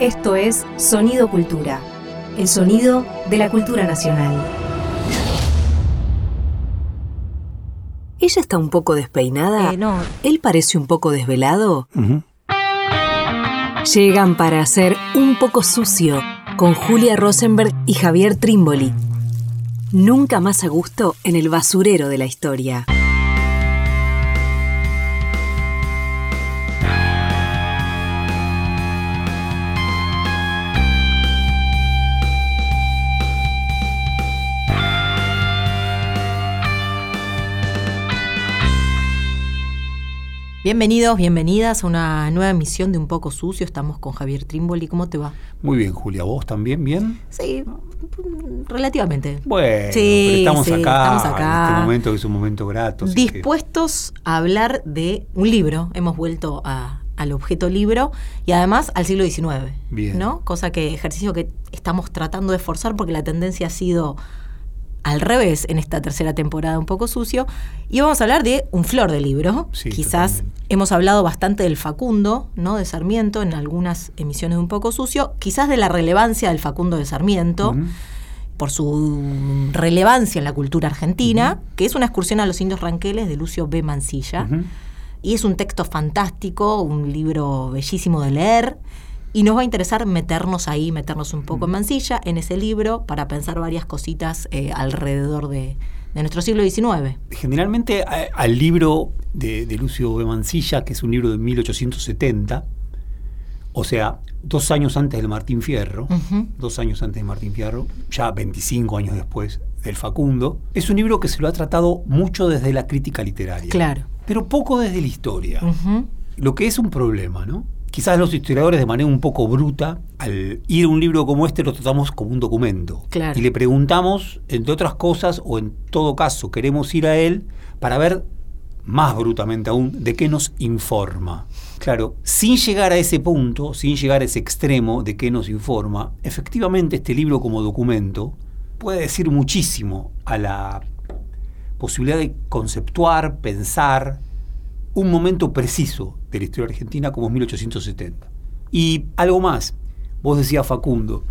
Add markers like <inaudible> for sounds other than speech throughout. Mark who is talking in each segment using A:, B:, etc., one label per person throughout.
A: Esto es Sonido Cultura, el sonido de la cultura nacional.
B: ¿Ella está un poco despeinada?
C: Eh, no.
B: ¿Él parece un poco desvelado? Llegan para hacer Un poco sucio con Julia Rosenberg y Javier Trimboli. Nunca más a gusto en el basurero de la historia.
C: Bienvenidos, bienvenidas a una nueva emisión de Un poco sucio. Estamos con Javier Trimboli. ¿Cómo te va?
D: Muy bien, Julia. ¿Vos también bien?
C: Sí, relativamente.
D: Bueno,
C: Sí,
D: pero estamos,
C: sí,
D: acá,
C: estamos acá.
D: en este momento que es un momento grato. que-
C: Dispuestos a hablar de un libro. Hemos vuelto a- al objeto libro y además al siglo XIX.
D: Bien.
C: ¿no? Cosa que, ejercicio que estamos tratando de forzar porque la tendencia ha sido al revés en esta tercera temporada un poco sucio. Y vamos a hablar de un flor de libro.
D: Sí,
C: Quizás
D: totalmente.
C: hemos hablado bastante del Facundo, ¿no? De Sarmiento en algunas emisiones de un poco sucio. Quizás de la relevancia del Facundo de Sarmiento por su relevancia en la cultura argentina, que es una excursión a los indios ranqueles de Lucio B. Mansilla.
D: Ujú.
C: Y es un texto fantástico, un libro bellísimo de leer. Y nos va a interesar meternos ahí, meternos un poco en Mansilla, en ese libro, para pensar varias cositas eh, alrededor de, de nuestro siglo XIX.
D: Generalmente a- al libro de, de Lucio B. Mansilla, que es un libro de 1870, o sea, dos años antes del Martín Fierro, dos años antes de Martín Fierro, ya 25 años después del Facundo, es un libro que se lo ha tratado mucho desde la crítica literaria.
C: Claro.
D: Pero poco desde la historia. Lo que es un problema, ¿no? Quizás los historiadores de manera un poco bruta, al ir a un libro como este lo tratamos como un documento.
C: Claro.
D: Y le preguntamos, entre otras cosas, o en todo caso queremos ir a él para ver más brutamente aún de qué nos informa. Claro, sin llegar a ese punto, sin llegar a ese extremo de qué nos informa, efectivamente este libro como documento puede decir muchísimo a la posibilidad de conceptuar, pensar un momento preciso de la historia argentina como es 1870. Y algo más, vos decías Facundo,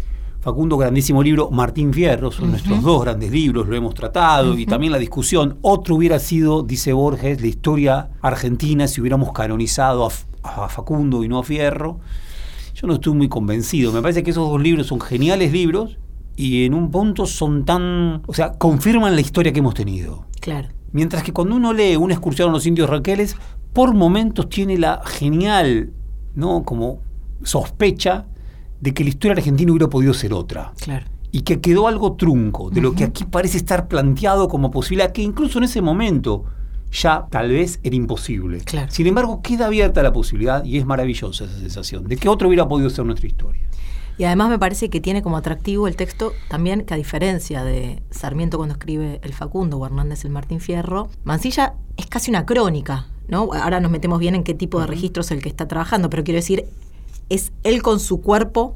D: Facundo, grandísimo libro, Martín Fierro, son nuestros dos grandes libros, lo hemos tratado, y también la discusión, otro hubiera sido, dice Borges, la historia argentina si hubiéramos canonizado a, a Facundo y no a Fierro. Yo no estoy muy convencido, me parece que esos dos libros son geniales libros y en un punto son tan, o sea, confirman la historia que hemos tenido.
C: Claro.
D: Mientras que cuando uno lee una excursión a los indios ranqueles, por momentos tiene la genial, ¿no? Como sospecha de que la historia argentina hubiera podido ser otra.
C: Claro.
D: Y que quedó algo trunco de lo que aquí parece estar planteado como posibilidad, que incluso en ese momento ya tal vez era imposible.
C: Claro.
D: Sin embargo, queda abierta la posibilidad, y es maravillosa esa sensación, de que otro hubiera podido ser nuestra historia.
C: Y además me parece que tiene como atractivo el texto también que a diferencia de Sarmiento cuando escribe El Facundo o Hernández el Martín Fierro, Mansilla es casi una crónica, ¿no? Ahora nos metemos bien en qué tipo de registro es el que está trabajando, pero quiero decir, es él con su cuerpo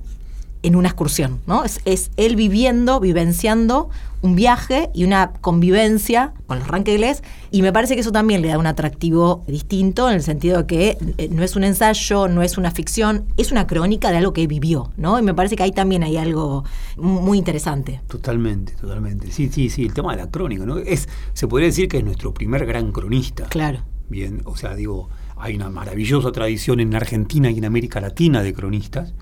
C: en una excursión, ¿no? Es, es él viviendo, vivenciando un viaje y una convivencia con los ranqueles y me parece que eso también le da un atractivo distinto en el sentido de que eh, no es un ensayo, no es una ficción, es una crónica de algo que vivió, ¿no? Y me parece que ahí también hay algo mu- muy interesante.
D: Totalmente, totalmente. Sí, sí, sí, el tema de la crónica, ¿no? Es, se podría decir que es nuestro primer gran cronista.
C: Claro.
D: Bien, o sea, digo, hay una maravillosa tradición en Argentina y en América Latina de cronistas.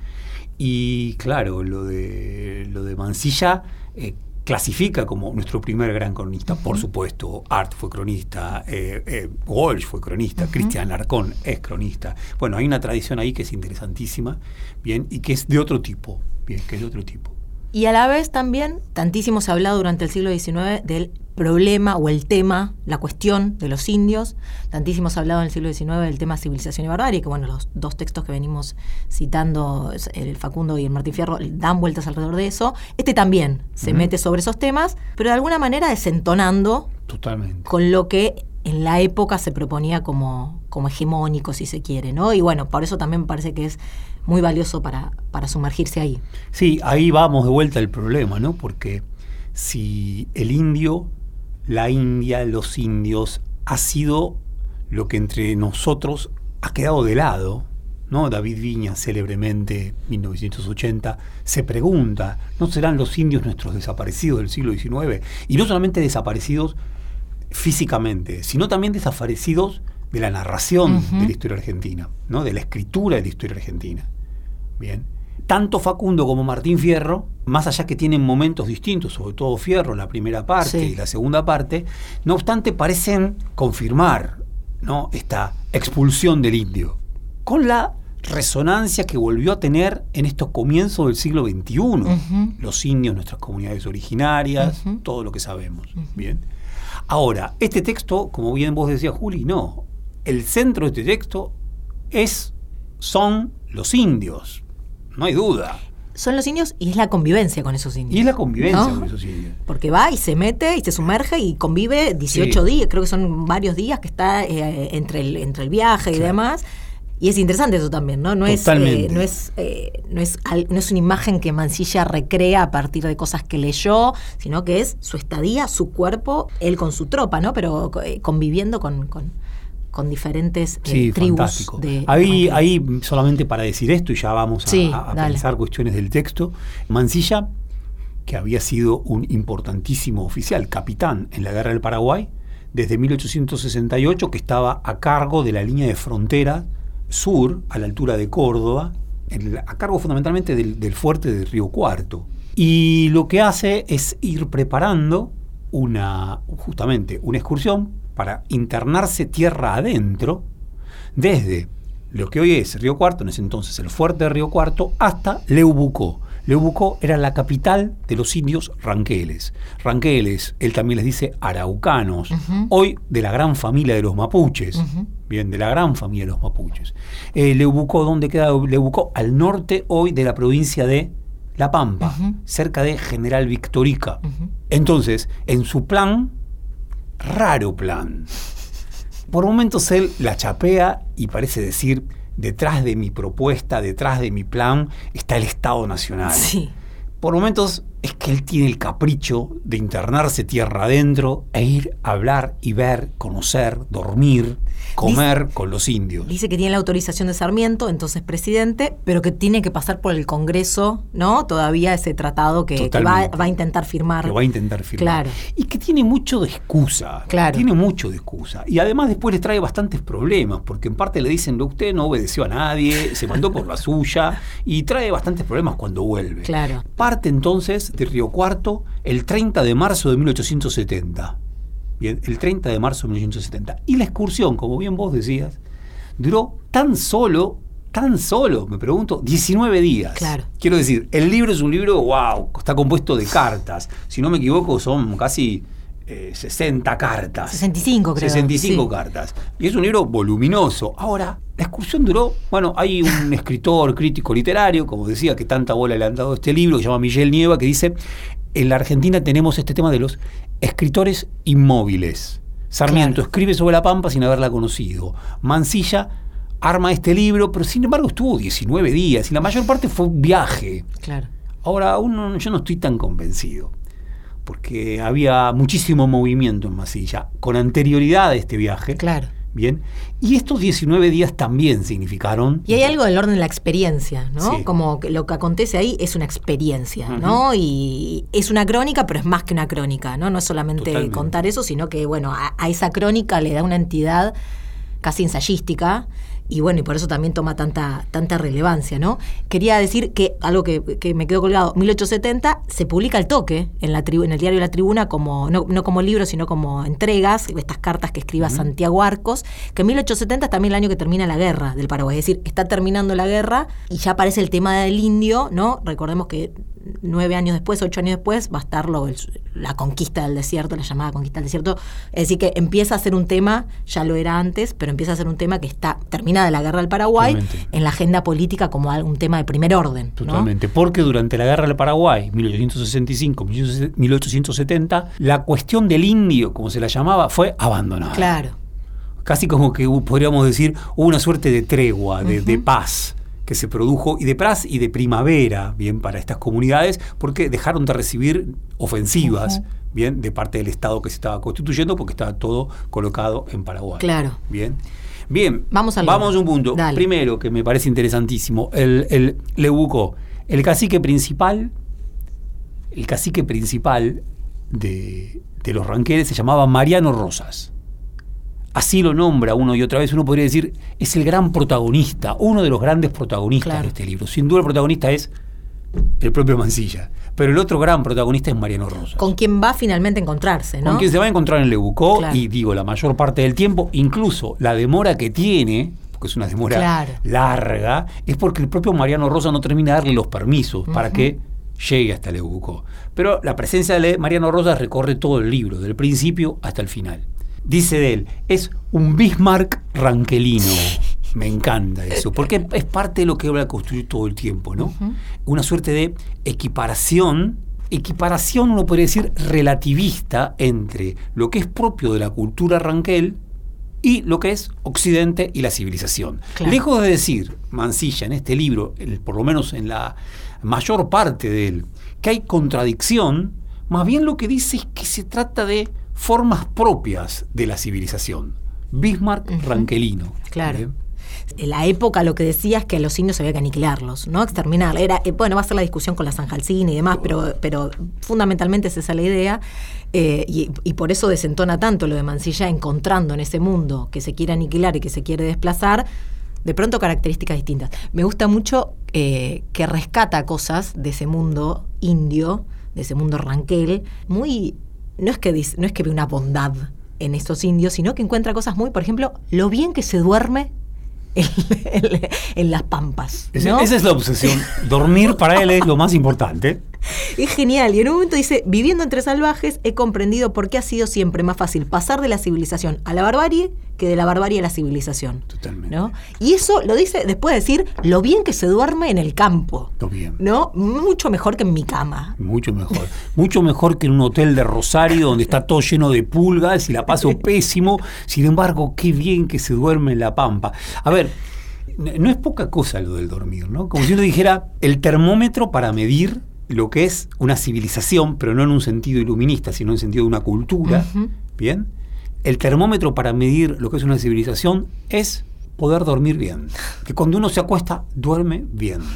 D: Y claro, lo de, lo de Mansilla eh, clasifica como nuestro primer gran cronista. Por supuesto, Art fue cronista, eh, eh, Walsh fue cronista, Cristian Larcón es cronista. Bueno, hay una tradición ahí que es interesantísima, bien, y que es de otro tipo, bien, que es de otro tipo.
C: Y a la vez también, tantísimo se ha hablado durante el siglo XIX del problema o el tema, la cuestión de los indios, tantísimo se ha hablado en el siglo XIX del tema civilización y barbarie, que bueno, los dos textos que venimos citando, el Facundo y el Martín Fierro, dan vueltas alrededor de eso. Este también se mete sobre esos temas, pero de alguna manera desentonando
D: Totalmente.
C: con lo que en la época se proponía como, como hegemónico, si se quiere, ¿no? Y bueno, por eso también me parece que es muy valioso para, para sumergirse ahí.
D: Sí, ahí vamos de vuelta al problema, ¿no? Porque si el indio, la India, los indios, ha sido lo que entre nosotros ha quedado de lado, ¿no? David Viña, célebremente, 1980, se pregunta, ¿no serán los indios nuestros desaparecidos del siglo XIX? Y no solamente desaparecidos físicamente, sino también desaparecidos de la narración de la historia argentina, ¿no? de la escritura de la historia argentina. Bien. Tanto Facundo como Martín Fierro, más allá que tienen momentos distintos, sobre todo Fierro, la primera parte y la segunda parte, no obstante parecen confirmar ¿no? esta expulsión del indio, con la resonancia que volvió a tener en estos comienzos del siglo XXI, los indios, nuestras comunidades originarias, todo lo que sabemos. Bien. Ahora, este texto, como bien vos decías, Juli, no. El centro de este texto es, son los indios. No hay duda.
C: Son los indios y es la convivencia con esos indios.
D: Y es la convivencia con esos indios.
C: Porque va y se mete y se sumerge y convive 18 días, creo que son varios días que está eh, entre, el, entre el viaje y demás. Y es interesante eso también, ¿no? No es, eh, no, es, eh, no, es, no es una imagen que Mancilla recrea a partir de cosas que leyó, sino que es su estadía, su cuerpo, él con su tropa, ¿no? Pero eh, conviviendo con, con, diferentes tribus.
D: De, ahí, ahí, solamente para decir esto, y ya vamos a, pensar cuestiones del texto, Mancilla, que había sido un importantísimo oficial, capitán en la Guerra del Paraguay, desde 1868, que estaba a cargo de la línea de frontera sur, a la altura de Córdoba, a cargo fundamentalmente del, fuerte de Río Cuarto. Y lo que hace es ir preparando una, justamente, una excursión para internarse tierra adentro, desde lo que hoy es Río Cuarto, en ese entonces el fuerte de Río Cuarto, hasta Leubucó. Leubucó era la capital de los indios ranqueles. Ranqueles, él también les dice araucanos, hoy de la gran familia de los mapuches. Bien, de la gran familia de los mapuches. Eh, Leubucó, ¿dónde queda Leubucó? Al norte hoy de la provincia de La Pampa, cerca de General Victorica. Entonces, en su plan, raro plan. Por momentos él la chapea y parece decir, detrás de mi propuesta, detrás de mi plan, está el Estado Nacional.
C: Sí.
D: Por momentos es que él tiene el capricho de internarse tierra adentro e ir a hablar y ver, conocer, dormir, comer con los indios.
C: Dice que tiene la autorización de Sarmiento, entonces presidente, pero que tiene que pasar por el Congreso, ¿no? Todavía ese tratado que, va, a intentar firmar.
D: Que va a intentar firmar.
C: Claro.
D: Y que tiene mucho de excusa.
C: Claro.
D: Tiene mucho de excusa. Y además después le trae bastantes problemas, porque en parte le dicen, usted no obedeció a nadie, se mandó por la suya, <laughs> y trae bastantes problemas cuando vuelve.
C: Claro.
D: Parte entonces de Río Cuarto el 30 de marzo de 1870. Bien, el 30 de marzo de 1870. Y la excursión, como bien vos decías, duró tan solo, tan solo, me pregunto, 19 días.
C: Claro.
D: Quiero decir, el libro es un libro, wow, está compuesto de cartas. Si no me equivoco, son casi 60 eh, cartas.
C: 65, creo.
D: 65 cartas. Y es un libro voluminoso. Ahora, la excursión duró, bueno, hay un <laughs> escritor crítico literario, como decía, que tanta bola le han dado a este libro, que se llama Miguel Nieva, que dice, en la Argentina tenemos este tema de los escritores inmóviles. Sarmiento escribe sobre la Pampa sin haberla conocido. Mansilla arma este libro, pero sin embargo estuvo 19 días y la mayor parte fue un viaje.
C: Claro.
D: Ahora, uno, yo no estoy tan convencido, porque había muchísimo movimiento en Masilla. Con anterioridad a este viaje,
C: claro.
D: Bien. Y estos 19 días también significaron.
C: Y hay algo del orden de la experiencia, ¿no? Como que lo que acontece ahí es una experiencia, ¿no? Y es una crónica, pero es más que una crónica, ¿no? No es solamente contar eso, sino que, bueno, a, esa crónica le da una entidad casi ensayística y bueno, y por eso también toma tanta, tanta relevancia, ¿no? Quería decir que algo que, me quedó colgado, 1870 se publica al toque en, la en el diario La Tribuna, como, no, como libro, sino como entregas, estas cartas que escriba Santiago Arcos, que 1870 es también el año que termina la guerra del Paraguay, es decir, está terminando la guerra y ya aparece el tema del indio, ¿no? Recordemos que nueve años después, ocho años después, va a estar la conquista del desierto, la llamada conquista del desierto. Es decir, que empieza a ser un tema, ya lo era antes, pero empieza a ser un tema que está terminada la guerra del Paraguay en la agenda política como un tema de primer orden.
D: Totalmente, porque durante la guerra del Paraguay, 1865-1870, la cuestión del indio, como se la llamaba, fue abandonada.
C: Claro.
D: Casi como que podríamos decir una suerte de tregua, de paz que se produjo y de praz y de primavera, bien, para estas comunidades, porque dejaron de recibir ofensivas, bien, de parte del Estado que se estaba constituyendo, porque estaba todo colocado en Paraguay.
C: Claro.
D: Bien. Bien,
C: Vamos al
D: vamos a un punto.
C: Dale.
D: Primero, que me parece interesantísimo, el, el Leuco, el cacique principal, el cacique principal de, de los ranqueles se llamaba Mariano Rosas. Así lo nombra uno y otra vez, uno podría decir, es el gran protagonista, uno de los grandes protagonistas
C: Claro.
D: de este libro. Sin duda el protagonista es el propio Mansilla, pero el otro gran protagonista es Mariano Rosas.
C: Con quien va finalmente a encontrarse, ¿no?
D: Con quien se va a encontrar en Lebucó
C: Claro.
D: y digo, la mayor parte del tiempo, incluso la demora que tiene, porque es una demora
C: Claro.
D: larga, es porque el propio Mariano Rosa no termina de darle los permisos para que llegue hasta Lebucó. Pero la presencia de Mariano Rosa recorre todo el libro, del principio hasta el final. Dice de él, es un Bismarck ranquelino. Me encanta eso, porque es parte de lo que habla de construir todo el tiempo, ¿no? Una suerte de equiparación, equiparación uno podría decir relativista entre lo que es propio de la cultura ranquel y lo que es Occidente y la civilización.
C: Claro.
D: Lejos de decir Mansilla en este libro, el- por lo menos en la mayor parte de él, que hay contradicción, más bien lo que dice es que se trata de formas propias de la civilización. Bismarck
C: Ujú.
D: ranquelino.
C: Claro. En la época lo que decía es que a los indios había que aniquilarlos, ¿no? Exterminar. Era, eh, bueno, va a ser la discusión con la Sanjalcina y demás, pero, pero fundamentalmente es esa la idea. eh, y, y por eso desentona tanto lo de Mansilla, encontrando en ese mundo que se quiere aniquilar y que se quiere desplazar, de pronto características distintas. Me gusta mucho eh, que rescata cosas de ese mundo indio, de ese mundo ranquel, muy. No es que, dice- no es que ve una bondad en estos indios, sino que encuentra cosas muy, por ejemplo, lo bien que se duerme en, <laughs> en- en las pampas.
D: Esa es la obsesión. Dormir para él es lo más importante. <laughs>
C: Es genial. Y en un momento dice, viviendo entre salvajes, he comprendido por qué ha sido siempre más fácil pasar de la civilización a la barbarie que de la barbarie a la civilización.
D: Totalmente.
C: ¿no? Y eso lo dice después de decir lo bien que se duerme en el campo.
D: Lo bien.
C: ¿No? Mucho mejor que en mi cama.
D: Mucho mejor. Mucho mejor que en un hotel de Rosario donde está todo lleno de pulgas y la paso <laughs> pésimo. Sin embargo, qué bien que se duerme en la pampa. A ver, no es poca cosa lo del dormir, ¿no? Como si uno dijera el termómetro para medir lo que es una civilización, pero no en un sentido iluminista, sino en un sentido de una cultura. ¿Bien? El termómetro para medir lo que es una civilización es poder dormir bien. Que cuando uno se acuesta, duerme bien. <laughs>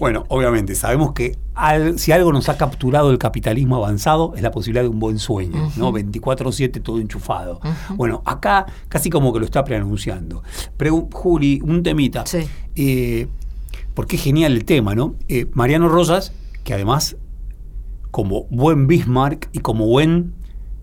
D: Bueno, obviamente, sabemos que al- si algo nos ha capturado el capitalismo avanzado es la posibilidad de un buen sueño, ¿no? 24-7 todo enchufado. Bueno, acá casi como que lo está preanunciando. Pregu- Juli, un temita.
C: Sí.
D: Eh, porque es genial el tema, ¿no? Eh, Mariano Rosas, que además, como buen Bismarck y como buen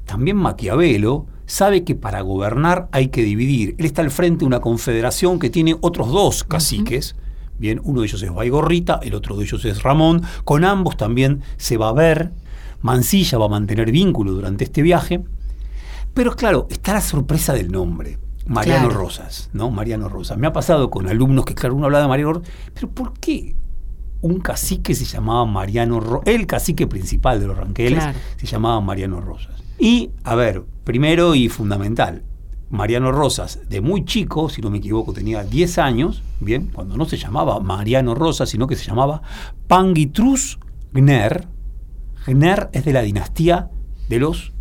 D: también Maquiavelo, sabe que para gobernar hay que dividir. Él está al frente de una confederación que tiene otros dos caciques. Bien, uno de ellos es Baigorrita, el otro de ellos es Ramón. Con ambos también se va a ver. Mansilla va a mantener vínculo durante este viaje. Pero claro, está la sorpresa del nombre. Mariano
C: Claro.
D: Rosas, ¿no? Mariano Rosas. Me ha pasado con alumnos que, claro, uno habla de Mariano Rosas, pero ¿por qué un cacique se llamaba Mariano Rosas? El cacique principal de los ranqueles
C: Claro.
D: se llamaba Mariano Rosas. Y, a ver, primero y fundamental, Mariano Rosas, de muy chico, si no me equivoco, tenía 10 años, bien, cuando no se llamaba Mariano Rosas, sino que se llamaba Pangitrus Gner. Gner es de la dinastía de los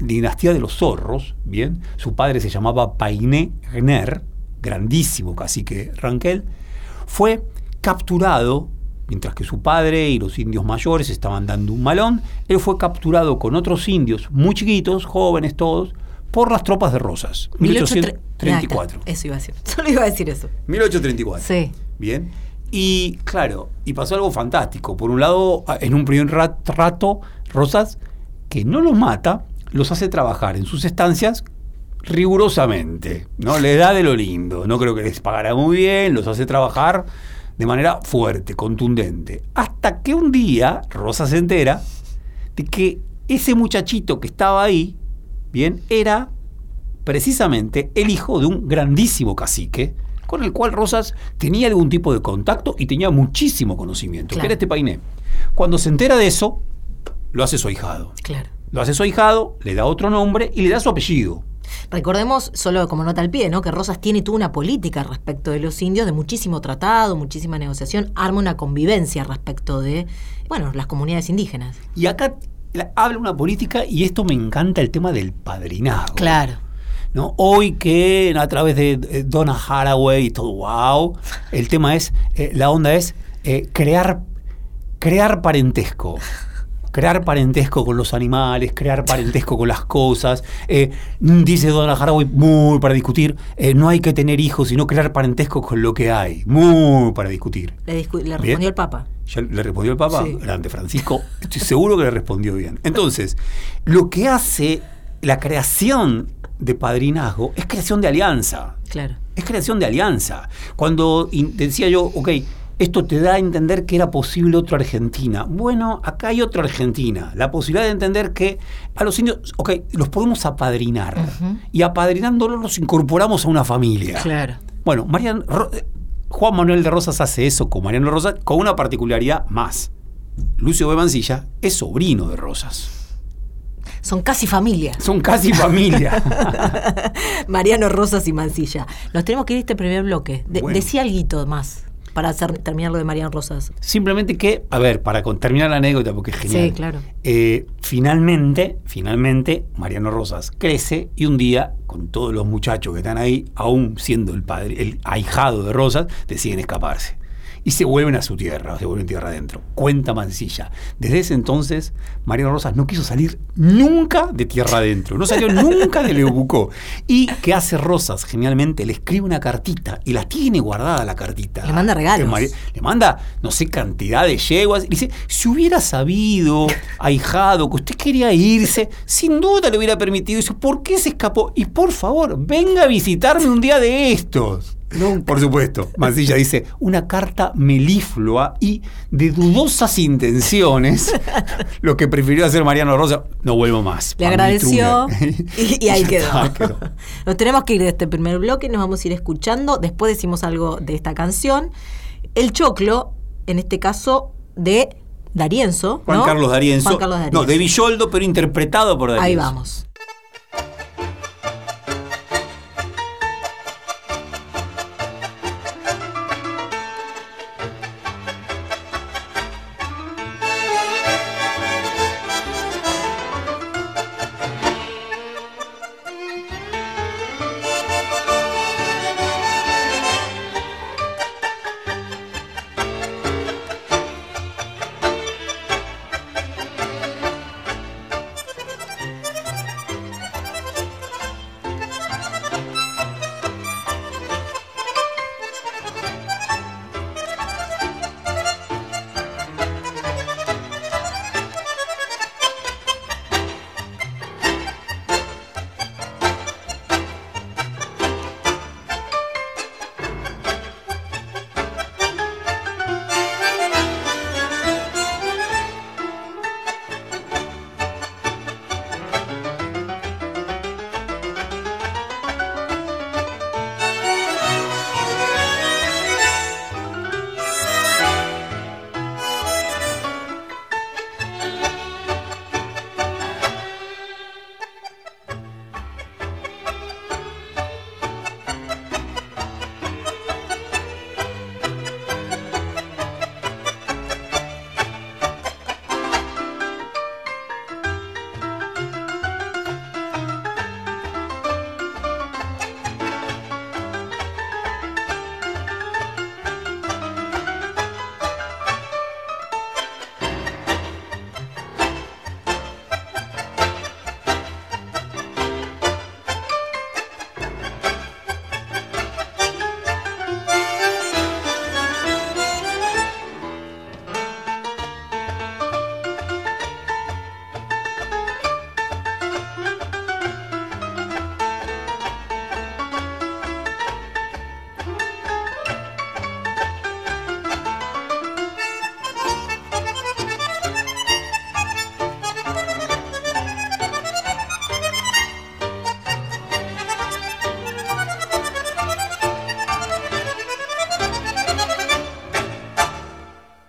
D: dinastía de los zorros, bien. Su padre se llamaba Painé Gner, grandísimo cacique Ranquel, fue capturado mientras que su padre y los indios mayores estaban dando un malón, él fue capturado con otros indios muy chiquitos, jóvenes todos, por las tropas de Rosas. 1834.
C: Eso iba a decir. <laughs> Solo iba a decir eso.
D: 1834.
C: Sí.
D: Bien. Y claro, y pasó algo fantástico. Por un lado, en un primer rat- rato, Rosas, que no los mata, los hace trabajar en sus estancias rigurosamente. ¿no? Les da de lo lindo. No creo que les pagará muy bien, los hace trabajar de manera fuerte, contundente. Hasta que un día Rosa se entera de que ese muchachito que estaba ahí, bien, era precisamente el hijo de un grandísimo cacique con el cual Rosas tenía algún tipo de contacto y tenía muchísimo conocimiento,
C: Claro.
D: que era este Painé. Cuando se entera de eso, lo hace su ahijado.
C: Claro.
D: Lo hace su ahijado, le da otro nombre y le da su apellido.
C: Recordemos, solo como nota al pie, ¿no? que Rosas tiene toda una política respecto de los indios, de muchísimo tratado, muchísima negociación, arma una convivencia respecto de, bueno, las comunidades indígenas.
D: Y acá la- habla una política y esto me encanta el tema del padrinazgo.
C: Claro.
D: ¿no? Hoy que a través de Donna Haraway y todo, wow, el tema es, eh, la onda es eh, crear, crear parentesco. Crear parentesco con los animales, crear parentesco con las cosas. Eh, dice Donna Haraway, muy para discutir, eh, no hay que tener hijos, sino crear parentesco con lo que hay. Muy para discutir.
C: Le, discu- le
D: Bien.
C: respondió el Papa.
D: ¿Ya le respondió el Papa?
C: Sí.
D: Grande Francisco. Estoy seguro que le respondió bien. Entonces, lo que hace la creación de padrinazgo es creación de alianza.
C: Claro.
D: Es creación de alianza. Cuando decía yo, ok, esto te da a entender que era posible otra Argentina. Bueno, acá hay otra Argentina. La posibilidad de entender que a los indios, ok, los podemos apadrinar. Y apadrinándolos los incorporamos a una familia.
C: Claro.
D: Bueno, Marian, Ro- eh, Juan Manuel de Rosas hace eso con Mariano Rosas con una particularidad más. Lucio B. Mancilla es sobrino de Rosas.
C: Son casi familia.
D: Son casi familia. <laughs>
C: Mariano Rosas y Mancilla. Nos tenemos que ir a este primer bloque. De-
D: Bueno.
C: Decía algo más para hacer, terminar lo de Mariano Rosas.
D: Simplemente que, a ver, para con- terminar la anécdota, porque es genial.
C: Sí, claro.
D: Eh, finalmente, finalmente, Mariano Rosas crece y un día, con todos los muchachos que están ahí, aún siendo el padre, el ahijado de Rosas, deciden escaparse. Y se vuelven a su tierra, se vuelven tierra adentro. Cuenta Mancilla. Desde ese entonces, Mariano Rosas no quiso salir nunca de tierra adentro. No salió nunca de Leubucó. ¿Y qué hace Rosas? Genialmente le escribe una cartita y la tiene guardada la cartita.
C: Le manda regalos.
D: Le manda, no sé, cantidad de yeguas. Y dice, si hubiera sabido, ahijado, que usted quería irse, sin duda le hubiera permitido eso. ¿Por qué se escapó? Y por favor, venga a visitarme un día de estos. Por supuesto. Mancilla dice, una carta meliflua y de dudosas intenciones, <laughs> lo que prefirió hacer Mariano Rosa, no vuelvo más.
C: Le agradeció <laughs> y, y ahí <laughs> quedó. Nos tenemos que ir de este primer bloque, nos vamos a ir escuchando. Después decimos algo de esta canción. El choclo, en este caso, de Darienzo.
D: Juan
C: ¿no?
D: Carlos D'Arienzo.
C: Juan Carlos D'Arienzo.
D: No, de Villoldo, pero interpretado por D'Arienzo.
C: Ahí vamos.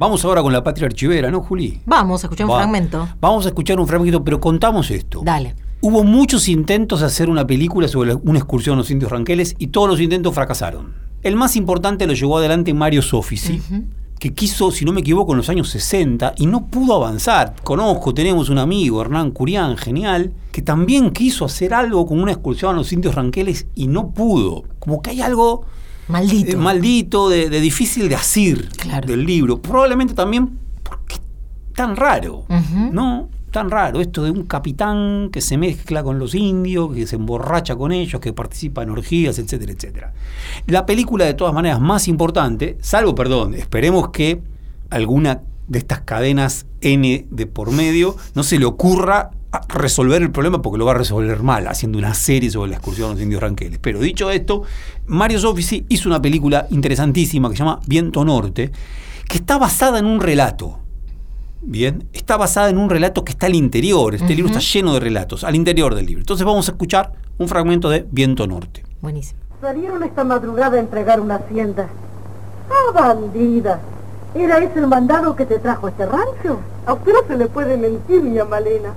D: Vamos ahora con la patria archivera, ¿no, Juli?
C: Vamos a escuchar un
D: Va.
C: fragmento.
D: Vamos a escuchar un fragmento, pero contamos esto.
C: Dale.
D: Hubo muchos intentos de hacer una película sobre la- una excursión a los indios ranqueles y todos los intentos fracasaron. El más importante lo llevó adelante Mario Soffici,
C: Ujú.
D: que quiso, si no me equivoco, en los años 60 y no pudo avanzar. Conozco, tenemos un amigo, Hernán Curián, genial, que también quiso hacer algo con una excursión a los indios ranqueles y no pudo. Como que hay algo
C: Maldito.
D: eh, maldito, de, de difícil de asir
C: Claro.
D: del libro. Probablemente también porque es tan raro. ¿no? Tan raro esto de un capitán que se mezcla con los indios, que se emborracha con ellos, que participa en orgías, etcétera, etcétera. La película, de todas maneras, más importante, salvo, perdón, esperemos que alguna de estas cadenas N de por medio no se le ocurra resolver el problema porque lo va a resolver mal, haciendo una serie sobre la excursión a los indios ranqueles. Pero dicho esto, Mario Soffici hizo una película interesantísima que se llama Viento Norte, que está basada en un relato. Bien, está basada en un relato que está al interior. Este libro está lleno de relatos, al interior del libro. Entonces vamos a escuchar un fragmento de Viento Norte.
C: Buenísimo.
E: Salieron esta madrugada a entregar una hacienda. ¡Ah, bandida! ¿Era ese el mandado que te trajo a este rancho? A usted no se le puede mentir, mi Malena.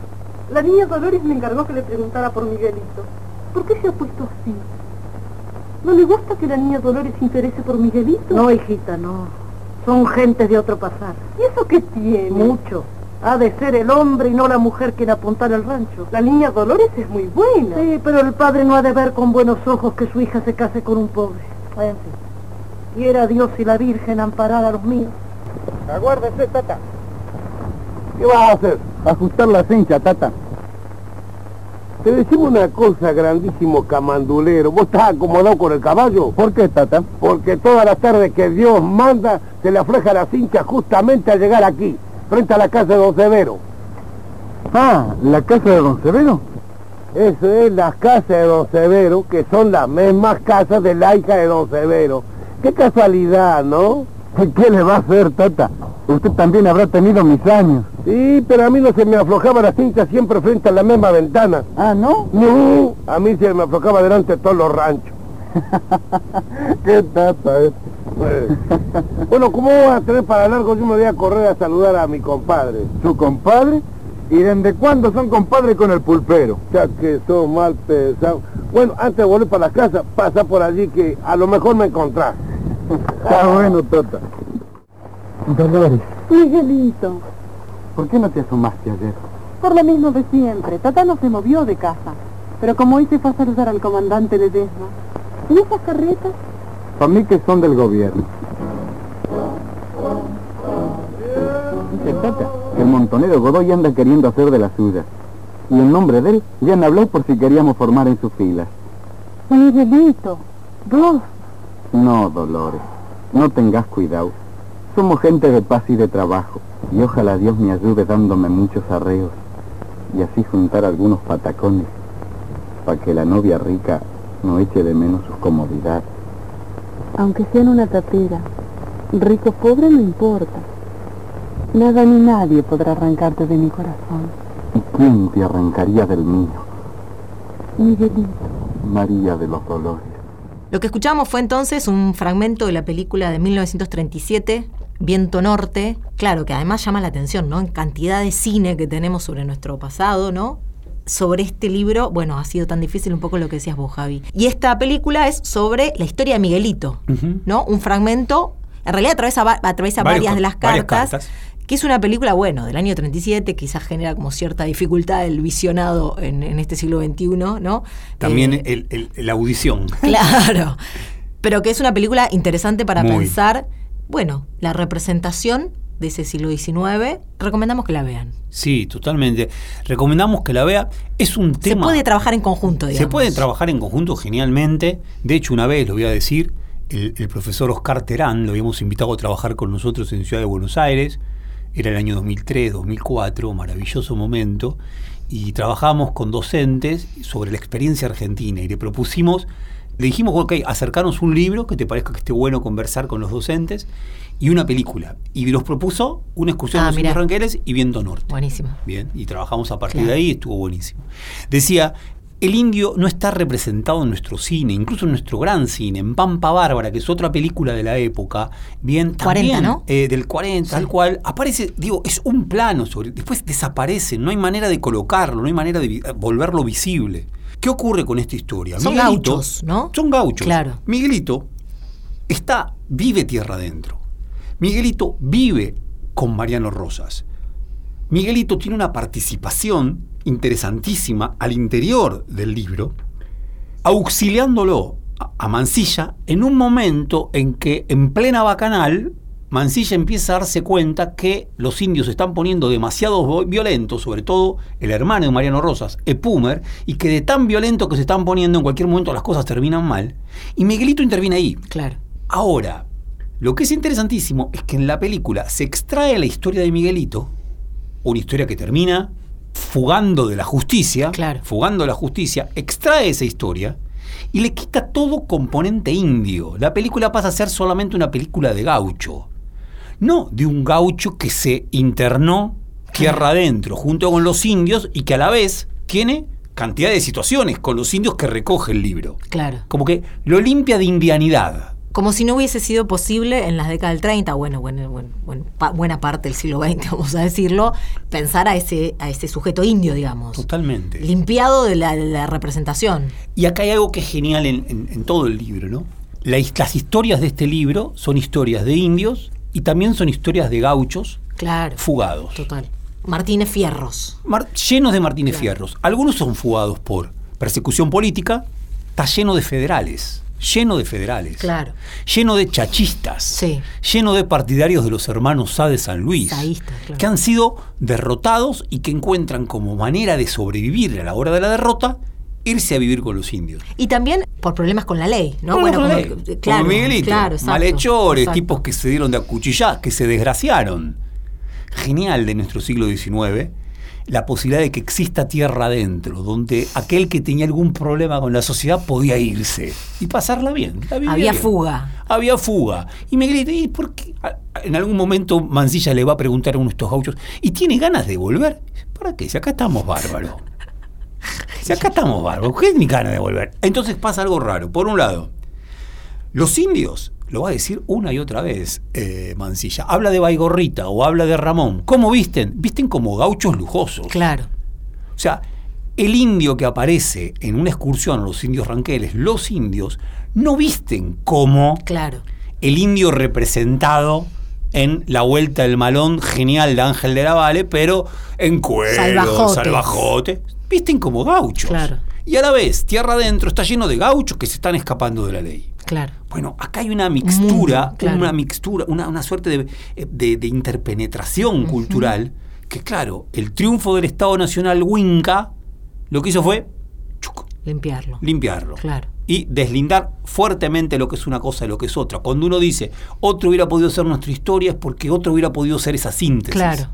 E: La niña Dolores me encargó que le preguntara por Miguelito. ¿Por qué se ha puesto así? ¿No le gusta que la niña Dolores se interese por Miguelito? No, hijita, no. Son gentes de otro pasar. ¿Y eso qué tiene? Mucho. Ha de ser el hombre y no la mujer quien apuntara al rancho. La niña Dolores es muy buena. Sí, pero el padre no ha de ver con buenos ojos que su hija se case con un pobre. En fin. Quiera Dios y la Virgen amparar a los míos.
F: Aguárdese, tata. ¿Qué vas a hacer? Ajustar la cincha, tata. Te decimos una cosa, grandísimo camandulero. ¿Vos estás acomodado con el caballo? ¿Por qué, tata? Porque todas las tardes que Dios manda, se le afleja la cincha justamente al llegar aquí, frente a la casa de Don Severo. Ah, ¿la casa de Don Severo? Eso es las casas de Don Severo, que son las mismas casas de la hija de Don Severo. Qué casualidad, ¿no? ¿Qué le va a hacer, tata? Usted también habrá tenido mis años. Sí, pero a mí no se me aflojaba la cinta siempre frente a la misma ventana. Ah, ¿no? No, a mí se me aflojaba delante de todos los ranchos. <laughs> ¿Qué tata es? bueno, ¿cómo vas a tener para largo? Yo me voy a correr a saludar a mi compadre. ¿Su compadre? ¿Y desde cuándo son compadres con el pulpero? Ya que son mal pesados. Bueno, antes de volver para la casa, pasa por allí que a lo mejor me encontrás. Está <laughs> bueno, Tota. Dolores,
E: Miguelito,
F: ¿por qué no te asomaste ayer?
E: por lo mismo de siempre. Tata no se movió de casa. Pero como hoy se fue a saludar al comandante Ledesma. ¿Y esas carretas?
F: Para mí que son del gobierno. Dice Tata, que el montonero Godoy anda queriendo hacer de la suya. Y en nombre de él, ya me habló por si queríamos formar en sus filas.
E: Miguelito, vos.
F: No, Dolores, no tengas cuidado. Somos gente de paz y de trabajo, y ojalá Dios me ayude dándome muchos arreos, y así juntar algunos patacones, para que la novia rica no eche de menos sus comodidades.
E: Aunque sea en una tapera, rico pobre no importa. Nada ni nadie podrá arrancarte de mi corazón.
F: ¿Y quién te arrancaría del mío?
E: Miguelito.
F: María de los Dolores.
C: Lo que escuchamos fue entonces un fragmento de la película de 1937, Viento Norte, claro, que además llama la atención, ¿no? En cantidad de cine que tenemos sobre nuestro pasado, ¿no? Sobre este libro, bueno, ha sido tan difícil un poco lo que decías vos, Javi. Y esta película es sobre la historia de Miguelito. ¿no? Un fragmento, en realidad atraviesa, va- atraviesa varias
D: ca-
C: de las
D: varias
C: cartas,
D: cartas.
C: Que es una película, bueno, del año 37, quizás genera como cierta dificultad el visionado en, en este siglo XXI, ¿no?
D: También
C: Eh,
D: el- el- la audición. <laughs>
C: Claro. Pero que es una película interesante para
D: Muy.
C: pensar, bueno, la representación de ese siglo XIX. Recomendamos que la vean.
D: Sí, totalmente. Recomendamos que la vea. Es un
C: Se
D: tema.
C: puede trabajar en conjunto, digamos.
D: Se puede trabajar en conjunto genialmente. De hecho, una vez, lo voy a decir, el, el profesor Oscar Terán lo habíamos invitado a trabajar con nosotros en Ciudad de Buenos Aires. Era el año 2003, 2004, maravilloso momento. Y trabajamos con docentes sobre la experiencia argentina y le propusimos, le dijimos, ok, acercarnos un libro que te parezca que esté bueno conversar con los docentes y una película. Y nos propuso una excursión
C: Ah,
D: a los
C: mirá.
D: Indios Ranqueles y Viento Norte.
C: Buenísimo.
D: Bien, y trabajamos a partir
C: Claro.
D: de ahí, estuvo buenísimo. Decía, el indio no está representado en nuestro cine, incluso en nuestro gran cine, en Pampa Bárbara, que es otra película de la época, bien,
C: 40,
D: también,
C: ¿no?
D: eh, del 40, tal cual, aparece, digo, es un plano sobre, después desaparece, no hay manera de colocarlo, no hay manera de vi- volverlo visible. ¿Qué ocurre con esta historia?
C: Son gauchos, ¿no?
D: Son gauchos.
C: Claro.
D: Miguelito está, vive tierra adentro, Miguelito vive con Mariano Rosas. Miguelito tiene una participación interesantísima al interior del libro, auxiliándolo a Mansilla en un momento en que en plena bacanal Mansilla empieza a darse cuenta que los indios se están poniendo demasiado violentos, sobre todo el hermano de Mariano Rosas, Epumer, y que de tan violento que se están poniendo en cualquier momento las cosas terminan mal. Y Miguelito interviene ahí.
C: Claro.
D: Ahora, lo que es interesantísimo es que en la película se extrae la historia de Miguelito, una historia que termina fugando de la justicia,
C: Claro.
D: fugando de la justicia, extrae esa historia y le quita todo componente indio. La película pasa a ser solamente una película de gaucho. No de un gaucho que se internó tierra adentro junto con los indios y que a la vez tiene cantidad de situaciones con los indios que recoge el libro.
C: Claro.
D: Como que lo limpia de indianidad.
C: Como si no hubiese sido posible en las décadas del 30, bueno, bueno, bueno, bueno, pa- buena parte del siglo XX, <laughs> vamos a decirlo, pensar a ese, a ese sujeto indio, digamos.
D: Totalmente.
C: Limpiado de la, representación.
D: Y acá hay algo que es genial en, en- en todo el libro, ¿no? La las historias de este libro son historias de indios y también son historias de gauchos
C: Claro.
D: fugados.
C: Total. Martínez Fierros.
D: Mar- llenos de Martínez Fierros. Algunos son fugados por persecución política, está lleno de federales, lleno de federales.
C: Claro.
D: Lleno de chachistas.
C: Sí.
D: Lleno de partidarios de los hermanos Sá de San Luis.
C: Claro.
D: Que han sido derrotados y que encuentran como manera de sobrevivir a la hora de la derrota irse a vivir con los indios.
C: Y también por problemas con la ley, ¿no?
D: Bueno,
C: como, claro,
D: como Miguelito,
C: claro, exacto,
D: malhechores,
C: exacto.
D: tipos que se dieron de acuchillar, que se desgraciaron. Genial de nuestro siglo XIX la posibilidad de que exista tierra adentro, donde aquel que tenía algún problema con la sociedad podía irse y pasarla bien.
C: Había
D: bien.
C: fuga.
D: Había fuga. Y Miguelito, ¿y por qué? A- a- En algún momento Mancilla le va a preguntar a uno de estos gauchos, ¿y tiene ganas de volver? ¿Para qué? Si acá estamos bárbaros. Si acá estamos bárbaros, ¿qué es mi ganas de volver? Entonces pasa algo raro. Por un lado, los indios, lo va a decir una y otra vez eh, Mancilla, habla de Baigorrita o habla de Ramón. ¿Cómo visten? Visten como gauchos lujosos.
C: Claro.
D: O sea, el indio que aparece en una excursión a los indios ranqueles, los indios no visten como
C: Claro.
D: el indio representado en la vuelta del malón genial de Ángel de la Valle, pero en cuero,
C: Salvajotes.
D: salvajote. Visten como gauchos.
C: Claro.
D: Y a la vez, tierra adentro está lleno de gauchos que se están escapando de la ley.
C: Claro.
D: Bueno, acá hay una mixtura,
C: mundo, claro.
D: una mixtura, una, una suerte de, de- de interpenetración cultural, que claro, el triunfo del Estado Nacional Winca lo que hizo fue chuc,
C: Limpiarlo.
D: limpiarlo.
C: Claro.
D: Y deslindar fuertemente lo que es una cosa de lo que es otra. Cuando uno dice, otro hubiera podido ser nuestra historia, es porque otro hubiera podido ser esa síntesis.
C: Claro.